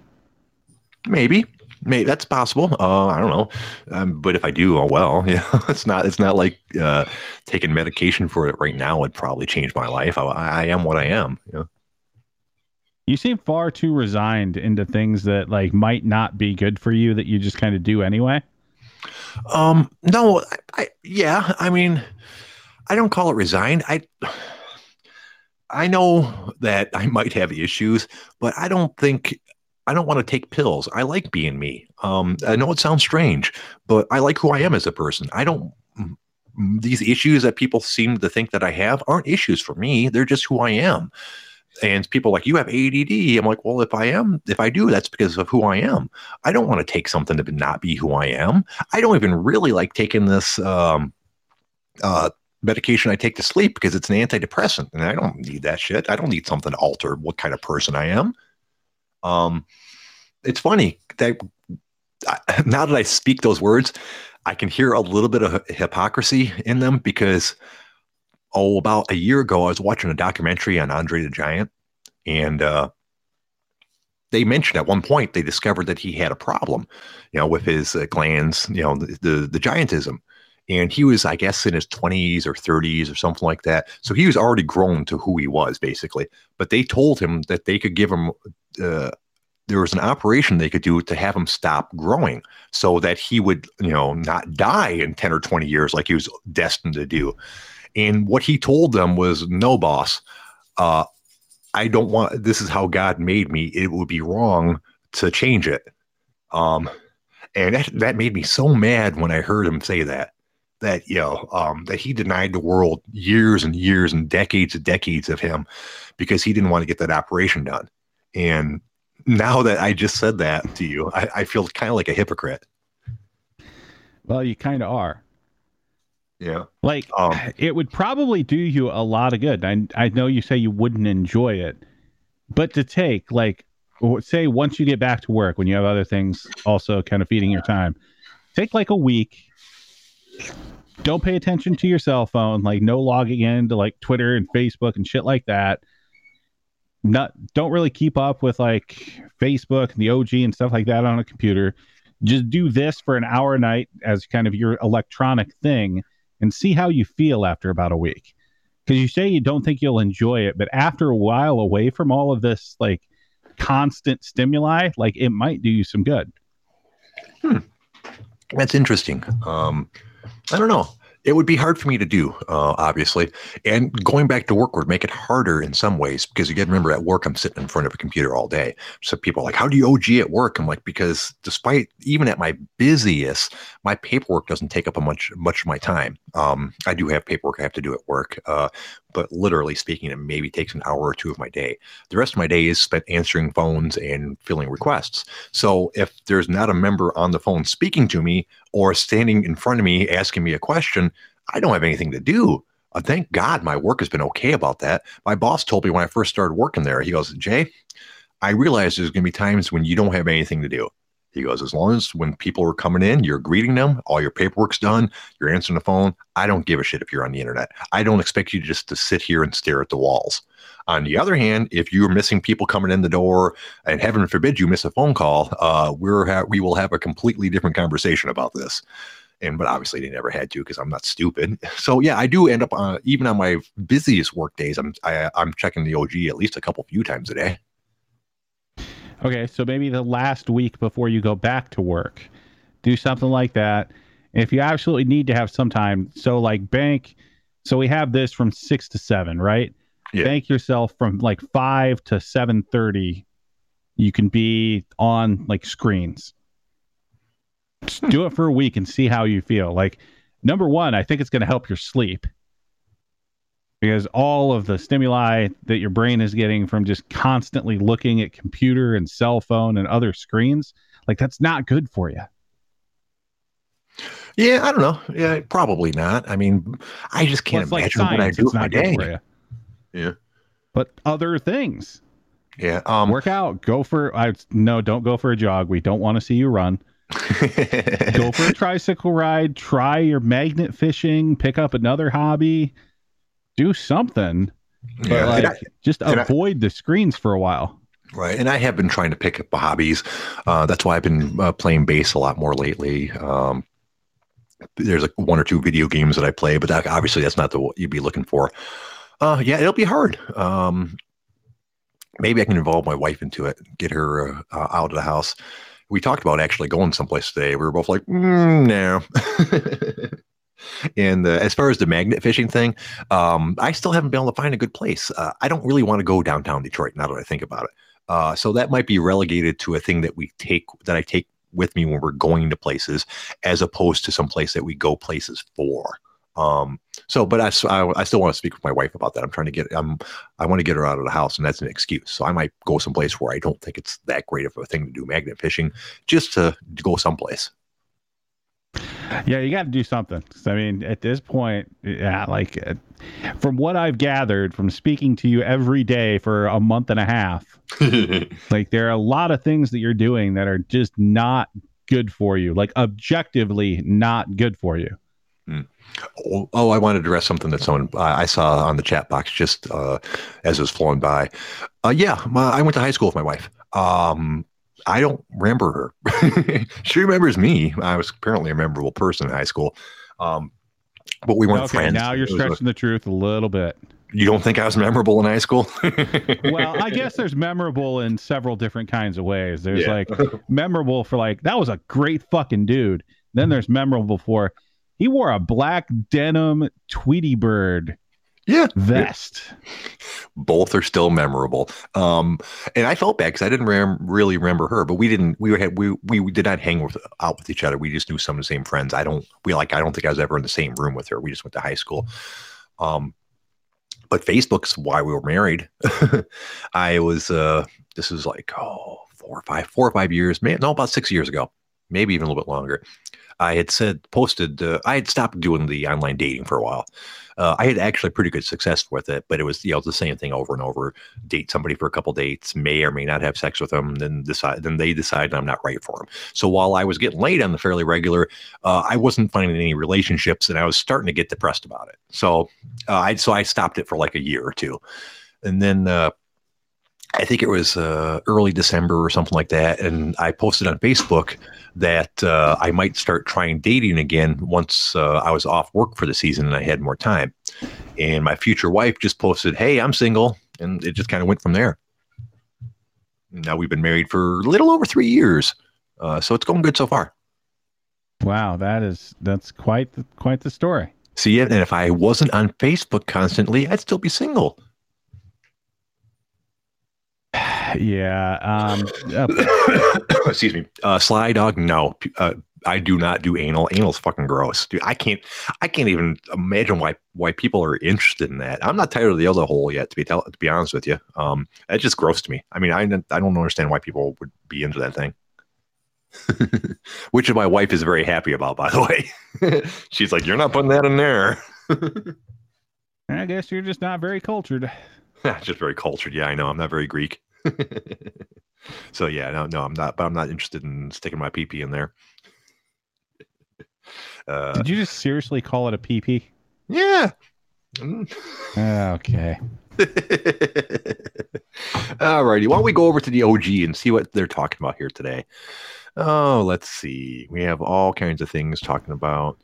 Maybe, maybe that's possible. Uh, I don't know, um, but if I do, oh well. Yeah, it's not. It's not like uh, taking medication for it right now would probably change my life. I, I am what I am. You, know? you seem far too resigned into things that like might not be good for you that you just kind of do anyway. Um, no, I, I yeah. I mean, I don't call it resigned. I. I know that I might have issues, but I don't think I don't want to take pills. I like being me. Um, I know it sounds strange, but I like who I am as a person. I don't. These issues that people seem to think that I have aren't issues for me. They're just who I am. And people like you have ADD. I'm like, well, if I am, if I do, that's because of who I am. I don't want to take something to not be who I am. I don't even really like taking this um, uh, medication I take to sleep because it's an antidepressant, and I don't need that shit. I don't need something to alter what kind of person I am. Um, it's funny that now that I speak those words, I can hear a little bit of hypocrisy in them because, oh, about a year ago, I was watching a documentary on Andre the Giant, and uh, they mentioned at one point they discovered that he had a problem, you know, with his uh, glands, you know, the, the, the giantism. And he was, I guess, in his 20s or 30s or something like that. So he was already grown to who he was, basically. But they told him that they could give him uh, there was an operation they could do to have him stop growing so that he would, you know, not die in 10 or 20 years like he was destined to do. And what he told them was, no, boss, uh, I don't want, this is how God made me. It would be wrong to change it. Um, and that, that made me so mad when I heard him say that, that, you know, um, that he denied the world years and years and decades and decades of him because he didn't want to get that operation done. And now that I just said that to you, I, I feel kind of like a hypocrite. Well, you kind of are. Yeah. Like um, it would probably do you a lot of good. I I know you say you wouldn't enjoy it, but to take like say once you get back to work when you have other things also kind of feeding your time, take like a week. Don't pay attention to your cell phone, like no logging into like Twitter and Facebook and shit like that not don't really keep up with like Facebook and the OG and stuff like that on a computer. Just do this for an hour a night as kind of your electronic thing and see how you feel after about a week. Because you say you don't think you'll enjoy it, but after a while away from all of this like constant stimuli, like it might do you some good. Hmm. That's interesting. Um, I don't know it would be hard for me to do, uh, obviously. And going back to work would make it harder in some ways because to remember at work, I'm sitting in front of a computer all day. So people are like, How do you OG at work? I'm like, Because despite even at my busiest, my paperwork doesn't take up a much, much of my time. Um, I do have paperwork I have to do at work. Uh, but literally speaking, it maybe takes an hour or two of my day. The rest of my day is spent answering phones and filling requests. So if there's not a member on the phone speaking to me or standing in front of me asking me a question, I don't have anything to do. Uh, thank God my work has been okay about that. My boss told me when I first started working there, he goes, Jay, I realize there's going to be times when you don't have anything to do. He goes, as long as when people are coming in, you're greeting them, all your paperwork's done, you're answering the phone. I don't give a shit if you're on the internet. I don't expect you just to sit here and stare at the walls. On the other hand, if you're missing people coming in the door, and heaven forbid you miss a phone call, uh, we're ha- we will have a completely different conversation about this. And but obviously they never had to because I'm not stupid. So yeah, I do end up on even on my busiest work days, I'm I, am i am checking the OG at least a couple few times a day. Okay, so maybe the last week before you go back to work, do something like that. If you absolutely need to have some time, so like bank, so we have this from six to seven, right? Yeah. Bank yourself from like five to seven thirty. You can be on like screens. Just do it for a week and see how you feel. Like number one, I think it's going to help your sleep because all of the stimuli that your brain is getting from just constantly looking at computer and cell phone and other screens like that's not good for you yeah i don't know. Yeah probably not. I mean i just can't well, imagine like what i do with my day. yeah. But other things. Yeah um work out go for i no don't go for a jog. We don't want to see you run. Go for a tricycle ride try your magnet fishing pick up another hobby do something. But yeah, like, I, just avoid I, the screens for a while. Right, and I have been trying to pick up hobbies. Uh, that's why I've been uh, playing bass a lot more lately. Um, there's like one or two video games that I play, but that, obviously that's not the what you'd be looking for. Uh, yeah, it'll be hard. Um, maybe I can involve my wife into it, get her uh, uh, out of the house. We talked about actually going someplace today. We were both like, mm, no. And uh, as far as the magnet fishing thing, um, I still haven't been able to find a good place. Uh, I don't really want to go downtown Detroit now that I think about it. Uh, so that might be relegated to a thing that we take that I take with me when we're going to places, as opposed to some place that we go places for. Um, so, but I, I, I, still want to speak with my wife about that. I'm trying to get, um, I want to get her out of the house, and that's an excuse. So I might go someplace where I don't think it's that great of a thing to do magnet fishing, just to, to go someplace. Yeah, you got to do something. I mean, at this point, yeah, like uh, from what I've gathered from speaking to you every day for a month and a half, like there are a lot of things that you're doing that are just not good for you, like objectively not good for you. Oh, oh, I wanted to address something that someone uh, I saw on the chat box just uh, as it was flowing by. Uh, yeah, my, I went to high school with my wife. Um, I don't remember her. she remembers me. I was apparently a memorable person in high school. Um, but we weren't okay, friends. now you're was a- stretching the truth a little bit. you don't think I was memorable in high school? Well, I guess there's memorable in several different kinds of ways. There's Yeah. like memorable for like that was a great fucking dude. Then there's memorable for he wore a black denim Tweety Bird yeah. vest. both are still memorable. Um, and I felt bad because I didn't rem- really remember her, but we didn't. We had we we did not hang with, out with each other. We just knew some of the same friends. I don't. We like. I don't think I was ever in the same room with her. We just went to high school. Um, but Facebook's why we were married. I was. Uh, this was like oh four or five four or five years. Man, no, about six years ago, maybe even a little bit longer. I had said posted. Uh, I had stopped doing the online dating for a while. Uh, I had actually pretty good success with it, but it was you know the same thing over and over. Date somebody for a couple dates, may or may not have sex with them, then decide then they decide I'm not right for them. So while I was getting laid on the fairly regular, uh, I wasn't finding any relationships, and I was starting to get depressed about it. So uh, I so I stopped it for like a year or two, and then. I think it was uh, early December or something like that, and I posted on Facebook that uh, I might start trying dating again once uh, I was off work for the season and I had more time. And my future wife just posted, "Hey, I'm single," and it just kind of went from there. Now we've been married for a little over three years, uh, so it's going good so far. Wow, that is that's quite the, quite the story. See, and if I wasn't on Facebook constantly, I'd still be single. Yeah. Um, uh, Excuse me. Uh, Sly Dog, no. Uh, I do not do anal. Anal's fucking gross, dude. I can't. I can't even imagine why why people are interested in that. I'm not tired of the other hole yet. To be tell, to be honest with you, um, that's just gross to me. I mean, I I don't understand why people would be into that thing. Which my wife is very happy about, by the way. She's like, "You're not putting that in there." I guess you're just not very cultured. just very cultured. Yeah, I know. I'm not very Greek. so yeah, no, no, I'm not. But I'm not interested in sticking my pee in there. Uh, Did you just seriously call it a PP? yeah. Mm. Okay. Alrighty, why don't we go over to the OG and see what they're talking about here today? Oh, let's see. We have all kinds of things talking about.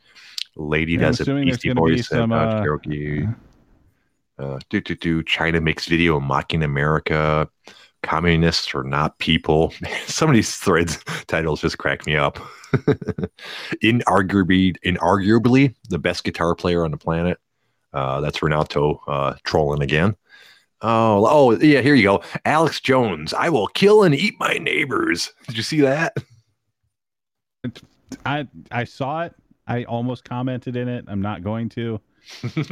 Lady Yeah, does a Beastie gonna be Boys some, uh, uh, karaoke. Uh, do do do. China makes video mocking America. Communists are not people. Some of these threads titles just crack me up. inarguably, inarguably the best guitar player on the planet. Uh, that's Renato uh, trolling again. Oh, oh, yeah. Here you go. Alex Jones. I will kill and eat my neighbors. Did you see that? I I saw it. I almost commented in it. I'm not going to,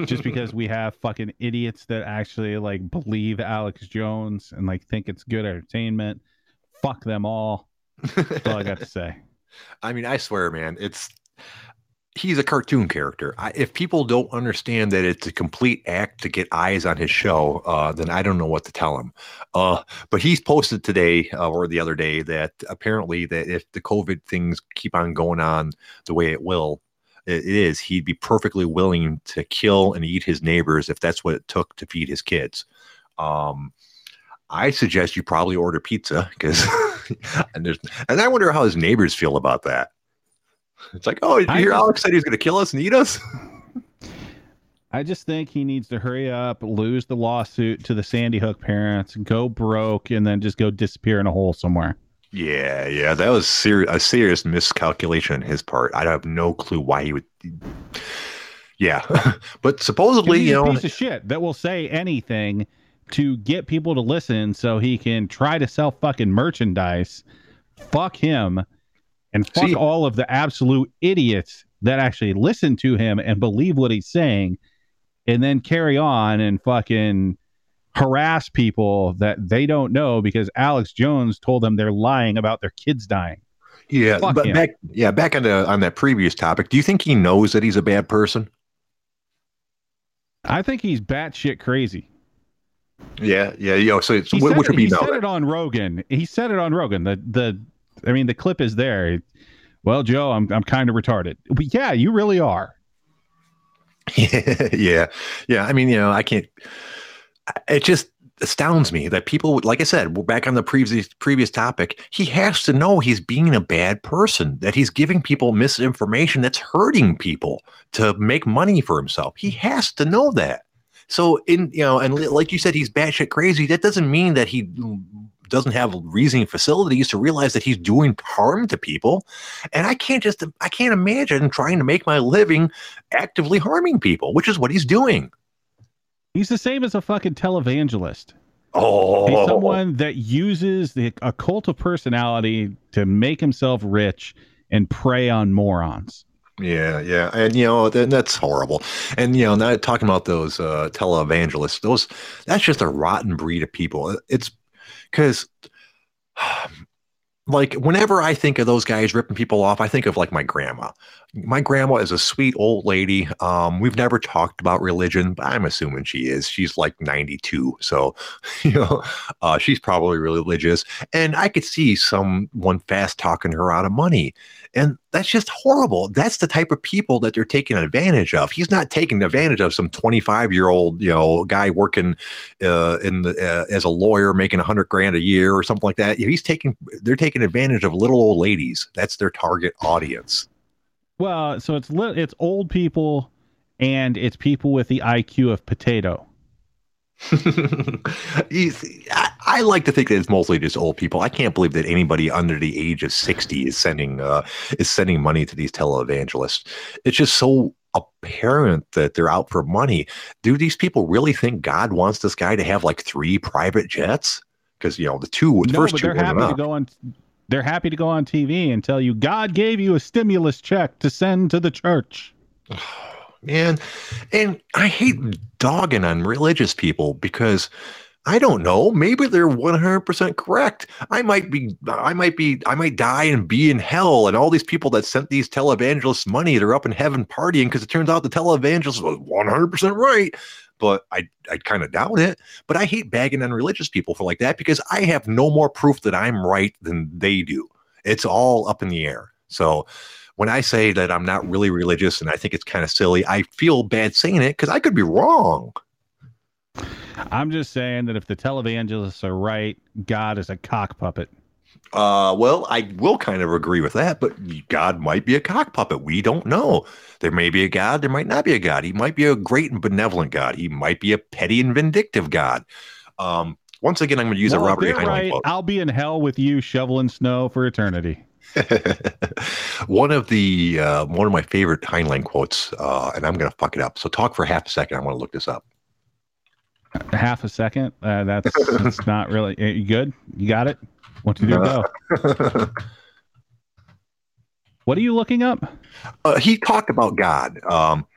just because we have fucking idiots that actually like believe Alex Jones and like think it's good entertainment. Fuck them all. That's all I got to say. I mean, I swear, man, it's he's a cartoon character. I, if people don't understand that it's a complete act to get eyes on his show, uh, then I don't know what to tell him. Uh, but he's posted today uh, or the other day that apparently that if the COVID things keep on going on the way it will, it is he'd be perfectly willing to kill and eat his neighbors if that's what it took to feed his kids. Um, I suggest you probably order pizza because, and there's, and I wonder how his neighbors feel about that. It's like, oh, did you hear Alex said he was going to kill us and eat us? I just think he needs to hurry up, lose the lawsuit to the Sandy Hook parents, go broke, and then just go disappear in a hole somewhere. Yeah, yeah, that was ser- a serious miscalculation on his part. I have no clue why he would. Yeah, but supposedly, He's you a know, piece of shit that will say anything to get people to listen so he can try to sell fucking merchandise. Fuck him and fuck See- all of the absolute idiots that actually listen to him and believe what he's saying and then carry on and fucking harass people that they don't know because Alex Jones told them they're lying about their kids dying. yeah, fuck but him. back, yeah, back on the on that previous topic. Do you think he knows that he's a bad person? I think he's batshit crazy. Yeah, yeah, yo. So, it's, He which would be he said it on Rogan. He said it on Rogan. The the I mean the clip is there. Well, Joe, I'm I'm kind of retarded. But yeah, you really are. yeah, yeah. I mean, you know, I can't. It just astounds me that people, like I said, we're back on the previous previous topic. He has to know he's being a bad person, that he's giving people misinformation that's hurting people to make money for himself. He has to know that. So, in you know, and like you said, he's batshit crazy. That doesn't mean that he doesn't have reasoning facilities to realize that he's doing harm to people. And I can't just, I can't imagine trying to make my living actively harming people, which is what he's doing. He's the same as a fucking televangelist. Oh, He's someone that uses the a cult of personality to make himself rich and prey on morons. Yeah, yeah, and you know th- that's horrible. And you know, now talking about those uh, televangelists, those that's just a rotten breed of people. It's because like whenever I think of those guys ripping people off, I think of like my grandma. My grandma is a sweet old lady. Um, we've never talked about religion, but I'm assuming she is. She's like 92, so you know, uh, she's probably religious. And I could see someone fast talking her out of money, and that's just horrible. That's the type of people that they're taking advantage of. He's not taking advantage of some 25 year old, you know, guy working uh, in the uh, as a lawyer making a hundred grand a year or something like that. He's taking they're taking advantage of little old ladies. That's their target audience. Well, so it's it's old people and it's people with the IQ of potato. I, I, like to think that it's mostly just old people. I can't believe that anybody under the age of sixty is sending uh, is sending money to these televangelists. It's just so apparent that they're out for money. Do these people really think God wants this guy to have like three private jets? Because you know the two, the no, first but two, they're happy to go on. They're happy to go on TV and tell you God gave you a stimulus check to send to the church. man. And I hate dogging on religious people because I don't know. Maybe they're 100% correct. I might be, I might be, I might die and be in hell. And all these people that sent these televangelists money, they're up in heaven partying because it turns out the televangelist was 100% right. But I, I kind of doubt it. But I hate bagging on religious people for like that because I have no more proof that I'm right than they do. It's all up in the air. So, when I say that I'm not really religious and I think it's kind of silly, I feel bad saying it because I could be wrong. I'm just saying that if the televangelists are right, God is a cock puppet. Uh, well, I will kind of agree with that, but God might be a cock puppet. We don't know. There may be a God, there might not be a God. He might be a great and benevolent God. He might be a petty and vindictive God. Um, once again, I'm going to use well, a Robert Heinlein right, quote. I'll be in hell with you shoveling snow for eternity. one of the uh, one of my favorite Heinlein quotes, uh, and I'm going to fuck it up. So talk for half a second. I want to look this up. Half a second. Uh, that's, that's not really you good. You got it. What to do? Go. what are you looking up? Uh, he talked about God. Um,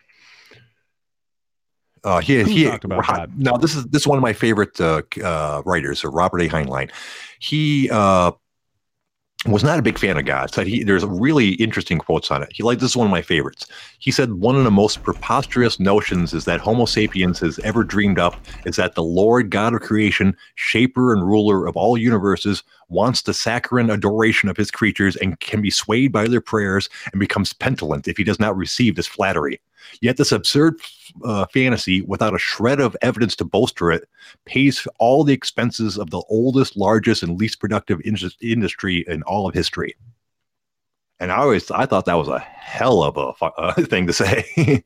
uh, he Who he talked about God? Now this is this is one of my favorite uh, uh, writers, Robert A. Heinlein. He uh, was not a big fan of God. Said he there's really interesting quotes on it. He like this is one of my favorites. He said one of the most preposterous notions is that Homo sapiens has ever dreamed up is that the Lord God of creation, shaper and ruler of all universes, wants the saccharine adoration of his creatures and can be swayed by their prayers and becomes petulant if he does not receive this flattery. Yet this absurd uh, fantasy, without a shred of evidence to bolster it, pays all the expenses of the oldest, largest, and least productive in- industry in all of history. And I always I thought that was a hell of a uh, thing to say,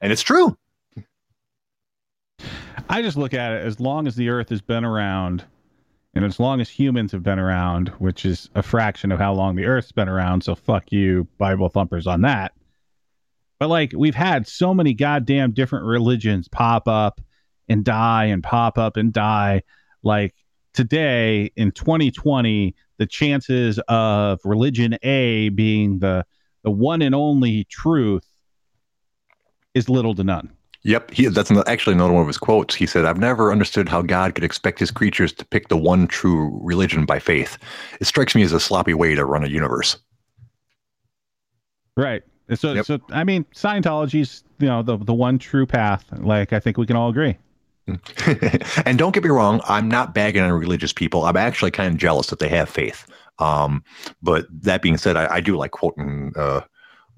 and it's true. I just look at it as long as the Earth has been around, and as long as humans have been around, which is a fraction of how long the Earth's been around. So fuck you, Bible thumpers, on that. But like we've had so many goddamn different religions pop up and die and pop up and die. Like today in 2020, the chances of religion A being the the one and only truth is little to none. Yep, he, that's actually another one of his quotes. He said, "I've never understood how God could expect His creatures to pick the one true religion by faith. It strikes me as a sloppy way to run a universe." Right. So, Yep. so I mean, Scientology's you know the the one true path. Like I think we can all agree. and don't get me wrong, I'm not bagging on religious people. I'm actually kind of jealous that they have faith. Um, but that being said, I, I do like quoting uh,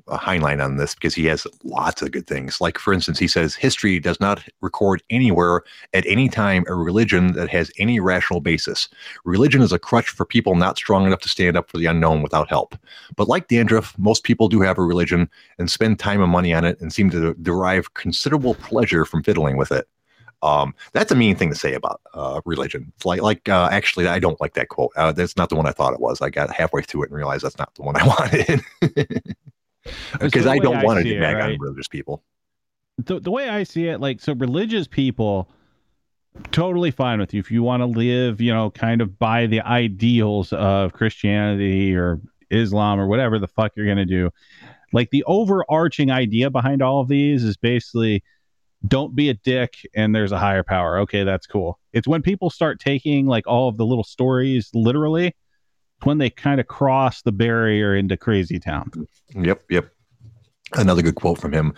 a Heinlein on this because he has lots of good things. Like, for instance, he says history does not record anywhere at any time a religion that has any rational basis. Religion is a crutch for people not strong enough to stand up for the unknown without help. But like dandruff, most people do have a religion and spend time and money on it and seem to derive considerable pleasure from fiddling with it. Um, that's a mean thing to say about uh, religion. It's like, like uh, actually, I don't like that quote. Uh, that's not the one I thought it was. I got halfway through it and realized that's not the one I wanted. Because I don't want to get back right? on religious people. The, the way I see it, like, so religious people, totally fine with you if you want to live, you know, kind of by the ideals of Christianity or Islam or whatever the fuck you're going to do. Like, the overarching idea behind all of these is basically don't be a dick and there's a higher power. Okay, that's cool. It's when people start taking like all of the little stories literally when they kind of cross the barrier into crazy town. Yep, yep. Another good quote from him,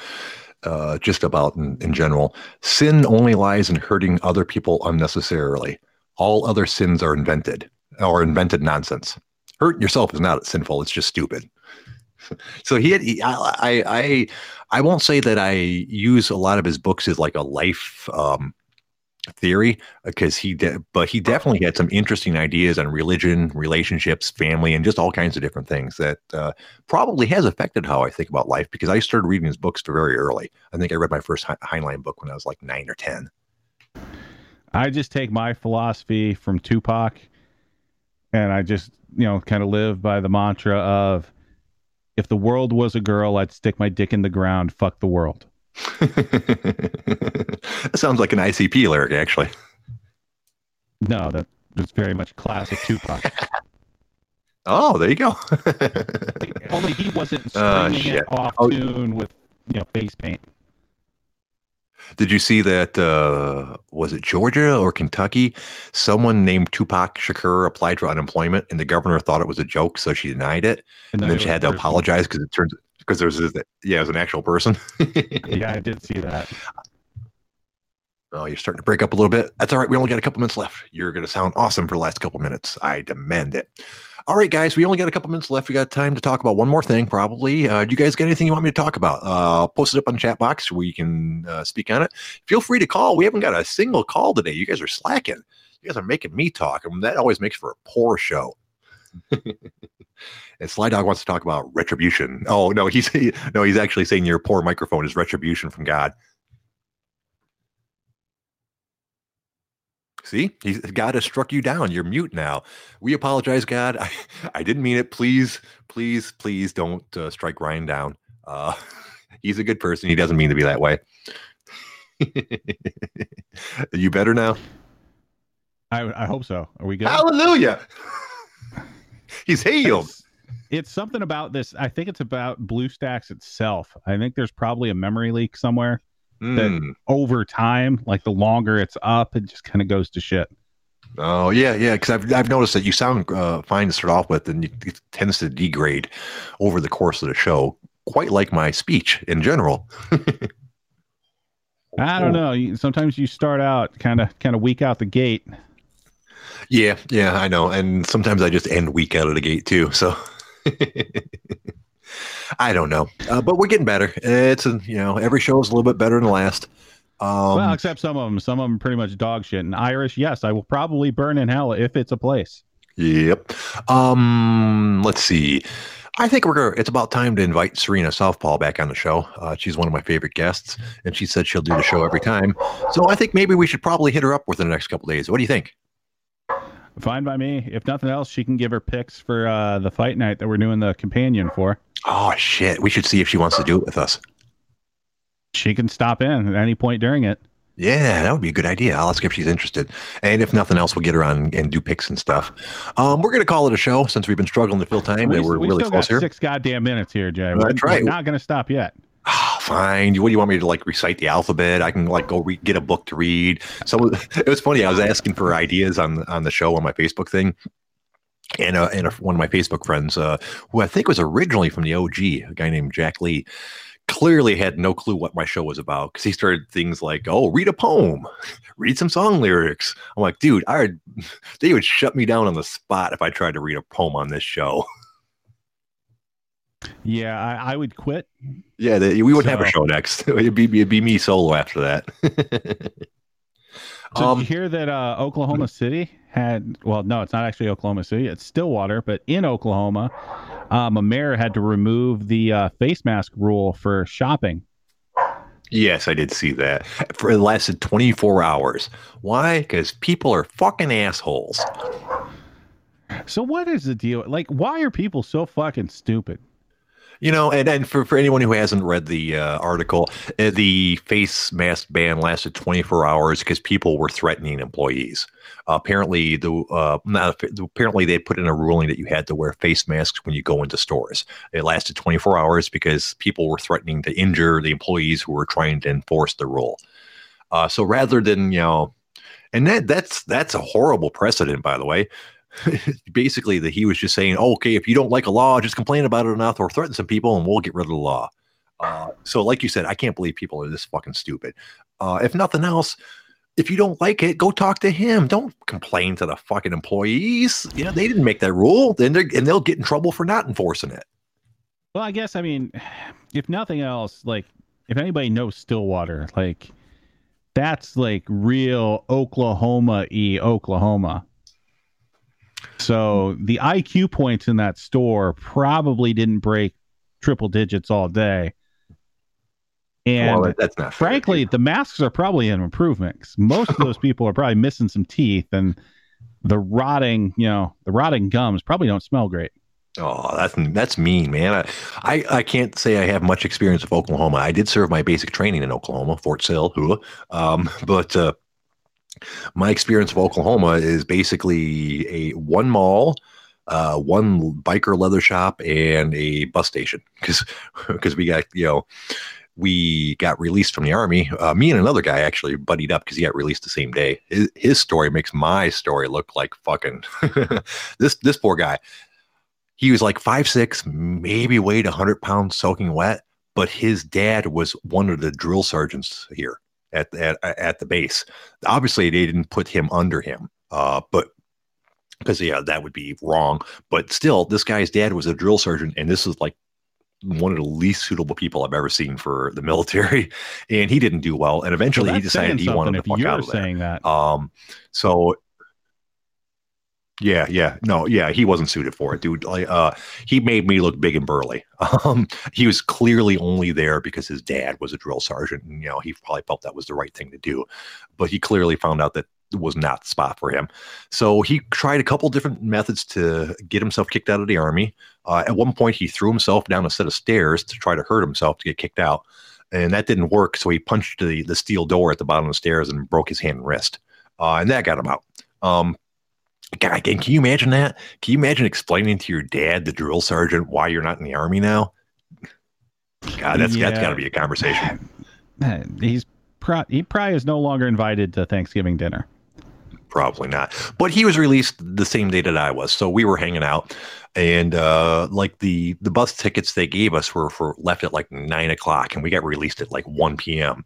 uh, just about in, in general sin only lies in hurting other people unnecessarily. All other sins are invented or invented nonsense. Hurt yourself is not sinful, it's just stupid. so he, had, he I, I, I won't say that I use a lot of his books as like a life um, theory because he de- but he definitely had some interesting ideas on religion relationships family and just all kinds of different things that uh, probably has affected how i think about life because i started reading his books very early. I think i read my first heinlein book when i was like nine or ten. I just take my philosophy from tupac and i just you know kind of live by the mantra of if the world was a girl i'd stick my dick in the ground. Fuck the world that sounds like an ICP lyric, actually. No, that was very much classic Tupac. oh, there you go. Only he wasn't uh, stringing uh, it off oh. tune with you know face paint. Did you see that? Uh, was it Georgia or Kentucky? Someone named Tupac Shakur applied for unemployment, and the governor thought it was a joke, so she denied it. And, and then she had to apologize because it turns because there's a, yeah, as an actual person. yeah, I did see that. Oh, you're starting to break up a little bit. That's all right. We only got a couple minutes left. You're going to sound awesome for the last couple minutes. I demand it. All right, guys, we only got a couple minutes left. We got time to talk about one more thing, probably. Uh, do you guys got anything you want me to talk about? Uh, post it up on the chat box where you can uh, speak on it. Feel free to call. We haven't got a single call today. You guys are slacking. You guys are making me talk, and that always makes for a poor show. and Sly Dog wants to talk about retribution. Oh no, he's no, he's actually saying your poor microphone is retribution from God. See, he's, God has struck you down. You're mute now. We apologize, God. I, I didn't mean it. Please, please, please don't uh, strike Ryan down. Uh, he's a good person. He doesn't mean to be that way. you better now? I, I hope so. Are we good? Hallelujah. He's healed. It's, it's, something about this. I think it's about BlueStacks itself. I think there's probably a memory leak somewhere mm. that hmm. over time, like the longer it's up, it just kind of goes to shit. Oh yeah, yeah. Because I've I've noticed that you sound uh, fine to start off with, and it tends to degrade over the course of the show. Quite like my speech in general. I don't know. Sometimes you start out kind of kind of weak out the gate, yeah, yeah, I know. And sometimes I just end weak out of the gate too. So I don't know, uh, but we're getting better. It's a, you know every show is a little bit better than the last. Um, well, except some of them. Some of them pretty much dog shit. And Irish, yes, I will probably burn in hell if it's a place. Yep. Um, let's see. I think we're it's about time to invite Serena Southpaw back on the show. Uh, she's one of my favorite guests, and she said she'll do the show every time. So I think maybe we should probably hit her up within the next couple days. What do you think? Fine by me. If nothing else, she can give her picks for uh, the fight night that we're doing the companion for. Oh shit! We should see if she wants to do it with us. She can stop in at any point during it. Yeah, that would be a good idea. I'll ask if she's interested. And if nothing else, we'll get her on and do picks and stuff. Um, we're going to call it a show since we've been struggling to fill time. We, and we're we really close here. Six goddamn minutes here, Jay. That's we're, right. We're not going to stop yet. Fine. What do you want me to like recite the alphabet? I can like go get a book to read. So it was funny. I was asking for ideas on on the show on my Facebook thing, and uh, and a, one of my Facebook friends, uh, who I think was originally from the OG, a guy named Jack Lee, clearly had no clue what my show was about because he started things like, "Oh, read a poem, read some song lyrics." I'm like, dude, I they would shut me down on the spot if I tried to read a poem on this show. Yeah, I, I would quit. Yeah, they, we wouldn't have a show next. It'd be it'd be me solo after that. So um, did you hear that uh, Oklahoma City had? Well, no, it's not actually Oklahoma City. It's Stillwater, but in Oklahoma, um, a mayor had to remove the uh, face mask rule for shopping. yes, I did see that. For it lasted 24 hours. Why? Because people are fucking assholes. So what is the deal? Like, why are people so fucking stupid? You know, and, and for, for anyone who hasn't read the uh, article, uh, the face mask ban lasted 24 hours because people were threatening employees. apparently, the uh, not, apparently they put in a ruling that you had to wear face masks when you go into stores. It lasted 24 hours because people were threatening to injure the employees who were trying to enforce the rule. Uh, so rather than you know, and that that's that's a horrible precedent, by the way basically that he was just saying, oh, okay, if you don't like a law, just complain about it enough or threaten some people and we'll get rid of the law. Uh, so, like you said, I can't believe people are this fucking stupid. Uh, if nothing else, if you don't like it, go talk to him. Don't complain to the fucking employees. You know, they didn't make that rule. Then they're and they'll get in trouble for not enforcing it. Well, I guess I mean, if nothing else, like if anybody knows Stillwater, like that's like real Oklahoma e Oklahoma. So the IQ points in that store probably didn't break triple digits all day. And well, that's not fair. frankly, the masks are probably an improvement. Most of those people are probably missing some teeth, and the rotting, you know, the rotting gums probably don't smell great. Oh, that's that's mean, man. I, I I can't say I have much experience with Oklahoma. I did serve my basic training in Oklahoma, Fort Sill, um, but uh, my experience of Oklahoma is basically a one mall, uh, one biker leather shop, and a bus station because because we got you know we got released from the army. Uh, me and another guy actually buddied up because he got released the same day. His, his story makes my story look like fucking this this poor guy he was like five six, maybe weighed hundred pounds soaking wet. But his dad was one of the drill sergeants here at at at the base. Obviously, they didn't put him under him, uh, but because yeah, that would be wrong. But still, this guy's dad was a drill sergeant, and this is like one of the least suitable people I've ever seen for the military, and he didn't do well. And eventually, Well, he decided he wanted to fuck out of there. saying that. Um, so yeah, yeah, no, yeah, he wasn't suited for it, dude. Like, uh, he made me look big and burly. Um, he was clearly only there because his dad was a drill sergeant, and you know he probably felt that was the right thing to do. But he clearly found out that was not the spot for him. So he tried a couple different methods to get himself kicked out of the army. Uh, at one point, he threw himself down a set of stairs to try to hurt himself to get kicked out, and that didn't work. So he punched the the steel door at the bottom of the stairs and broke his hand and wrist, uh, and that got him out. Um, God, can you imagine that? Can you imagine explaining to your dad, the drill sergeant, why you're not in the army now? God, that's that's Yeah. got to be a conversation. He's pro- he probably is no longer invited to Thanksgiving dinner. Probably not. But he was released the same day that I was, so we were hanging out, and uh, like the the bus tickets they gave us were for left at like nine o'clock, and we got released at like one p.m.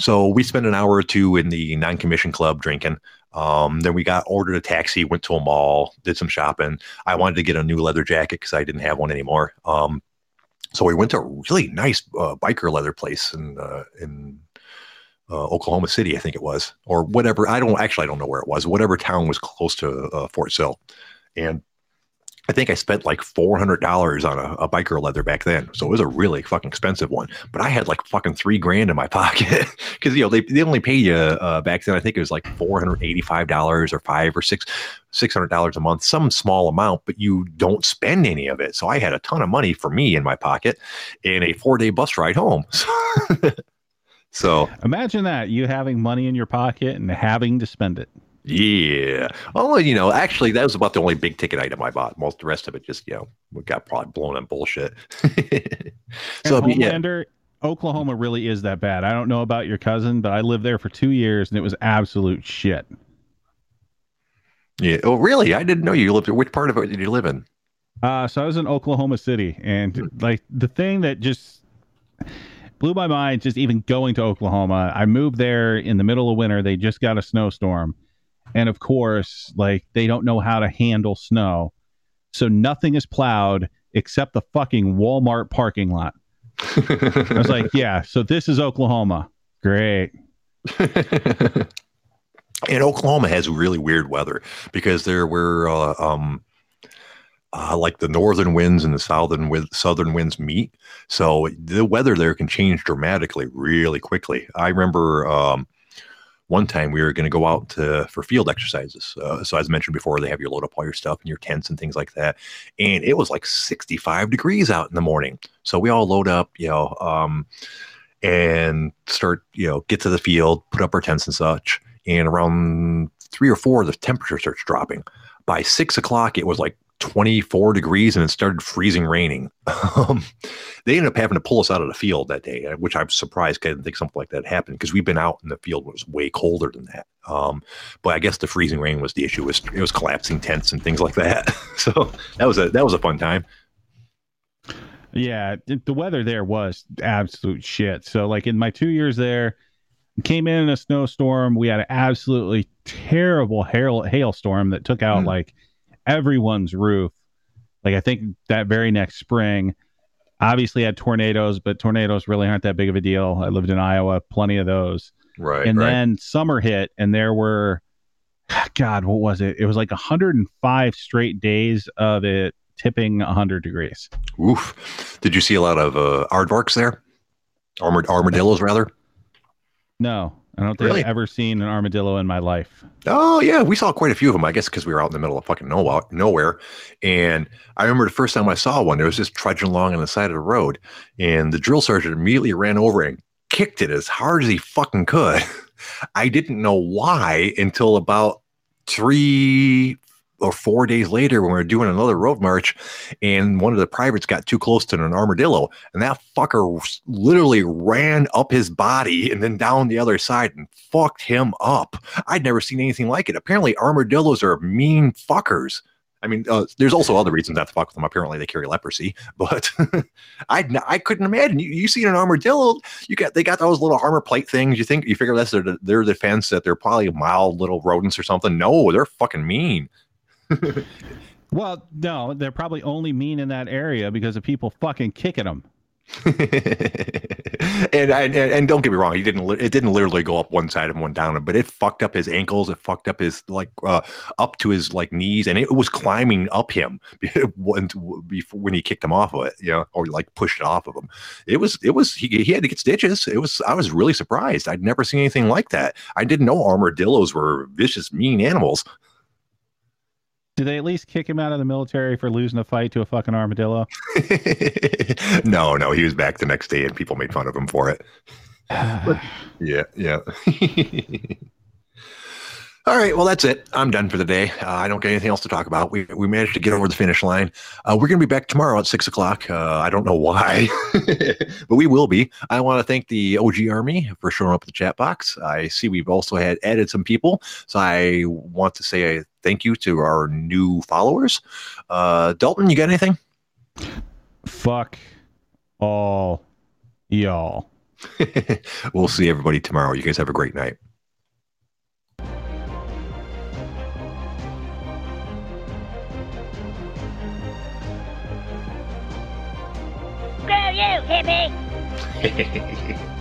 So we spent an hour or two in the non-commissioned club drinking. Um, then we got ordered a taxi, went to a mall, did some shopping. I wanted to get a new leather jacket because I didn't have one anymore. Um, so we went to a really nice uh, biker leather place in uh, in uh, Oklahoma City, I think it was, or whatever. I don't actually I don't know where it was. Whatever town was close to uh, Fort Sill, and I think I spent like four hundred dollars on a, a biker leather back then. So it was a really fucking expensive one. But I had like fucking three grand in my pocket because you know they they only pay you uh, back then. I think it was like four hundred eighty five dollars or five or six six hundred dollars a month, some small amount, but you don't spend any of it. So I had a ton of money for me in my pocket and a four day bus ride home. so Imagine that you having money in your pocket and having to spend it. Yeah. Well, you know, actually, that was about the only big ticket item I bought. Most of the rest of it just, you know, got probably blown on bullshit. so, and mean, yeah, Oklahoma really is that bad. I don't know about your cousin, but I lived there for two years and it was absolute shit. yeah. Oh, really? I didn't know you lived there. Which part of it did you live in? Uh, so I was in Oklahoma City, and like the thing that just blew my mind just even going to Oklahoma. I moved there in the middle of winter. They just got a snowstorm. And of course, like they don't know how to handle snow. So nothing is plowed except the fucking Walmart parking lot. I was like, yeah, so this is Oklahoma. Great. and Oklahoma has really weird weather because there were uh, um, uh, like the northern winds and the southern with southern winds meet, so the weather there can change dramatically really quickly. I remember um, one time we were going to go out to, for field exercises. Uh, so as mentioned before, they have you load up all your stuff and your tents and things like that, and it was like 65 degrees out in the morning. So we all load up, you know. Um, and start, you know, get to the field, put up our tents and such. And around three or four, the temperature starts dropping. By six o'clock, it was like 24 degrees and it started freezing raining. Um, they ended up having to pull us out of the field that day, uh, which I'm surprised. I didn't think something like that happened because we've been out in the field was way colder than that. Um, but I guess the freezing rain was the issue. It was, it was collapsing tents and things like that. so that was a that was a fun time. Yeah, the weather there was absolute shit. So, like in my two years there, came in, in a snowstorm. We had an absolutely terrible hail hailstorm that took out mm. like everyone's roof. Like I think that very next spring, obviously had tornadoes, but tornadoes really aren't that big of a deal. I lived in Iowa, plenty of those. Right. And right. then summer hit, and there were, God, what was it? It was like 105 straight days of it tipping 100 degrees. Oof. Did you see a lot of uh, aardvarks there? Armored armadillos, rather? No, I don't think really? I've ever seen an armadillo in my life. Oh yeah, we saw quite a few of them. I guess because we were out in the middle of fucking nowhere, nowhere. And I remember the first time I saw one, it was just trudging along on the side of the road, and the drill sergeant immediately ran over and kicked it as hard as he fucking could. I didn't know why until about three, or four days later when we were doing another road march and one of the privates got too close to an armadillo and that fucker literally ran up his body and then down the other side and fucked him up i'd never seen anything like it apparently armadillos are mean fuckers I mean, uh, there's also other reasons not to fuck with them. Apparently, they carry leprosy, but I I couldn't imagine. You, you see an armadillo, you got they got those little armor plate things. You think you figure that's their their defense that they're probably mild little rodents or something. No, they're fucking mean. well, no, they're probably only mean in that area because of people fucking kicking them. and, and and don't get me wrong, he didn't. It didn't literally go up one side and one down, but it fucked up his ankles. It fucked up his like uh, up to his like knees, and it was climbing up him when when he kicked him off of it, you know, or like pushed it off of him. It was it was he, he had to get stitches. It was I was really surprised. I'd never seen anything like that. I didn't know armadillos were vicious, mean animals. Did they at least kick him out of the military for losing a fight to a fucking armadillo? no, no, he was back the next day and people made fun of him for it. yeah, yeah. All right, well, that's it. I'm done for the day. Uh, I don't get anything else to talk about. We, we managed to get over the finish line. Uh, we're going to be back tomorrow at six o'clock. Uh, I don't know why, but we will be. I want to thank the OG Army for showing up at the chat box. I see we've also had added some people, so I want to say a thank you to our new followers. Uh, Dalton, you got anything? Fuck all y'all. we'll see everybody tomorrow. You guys have a great night. Screw you, hippie!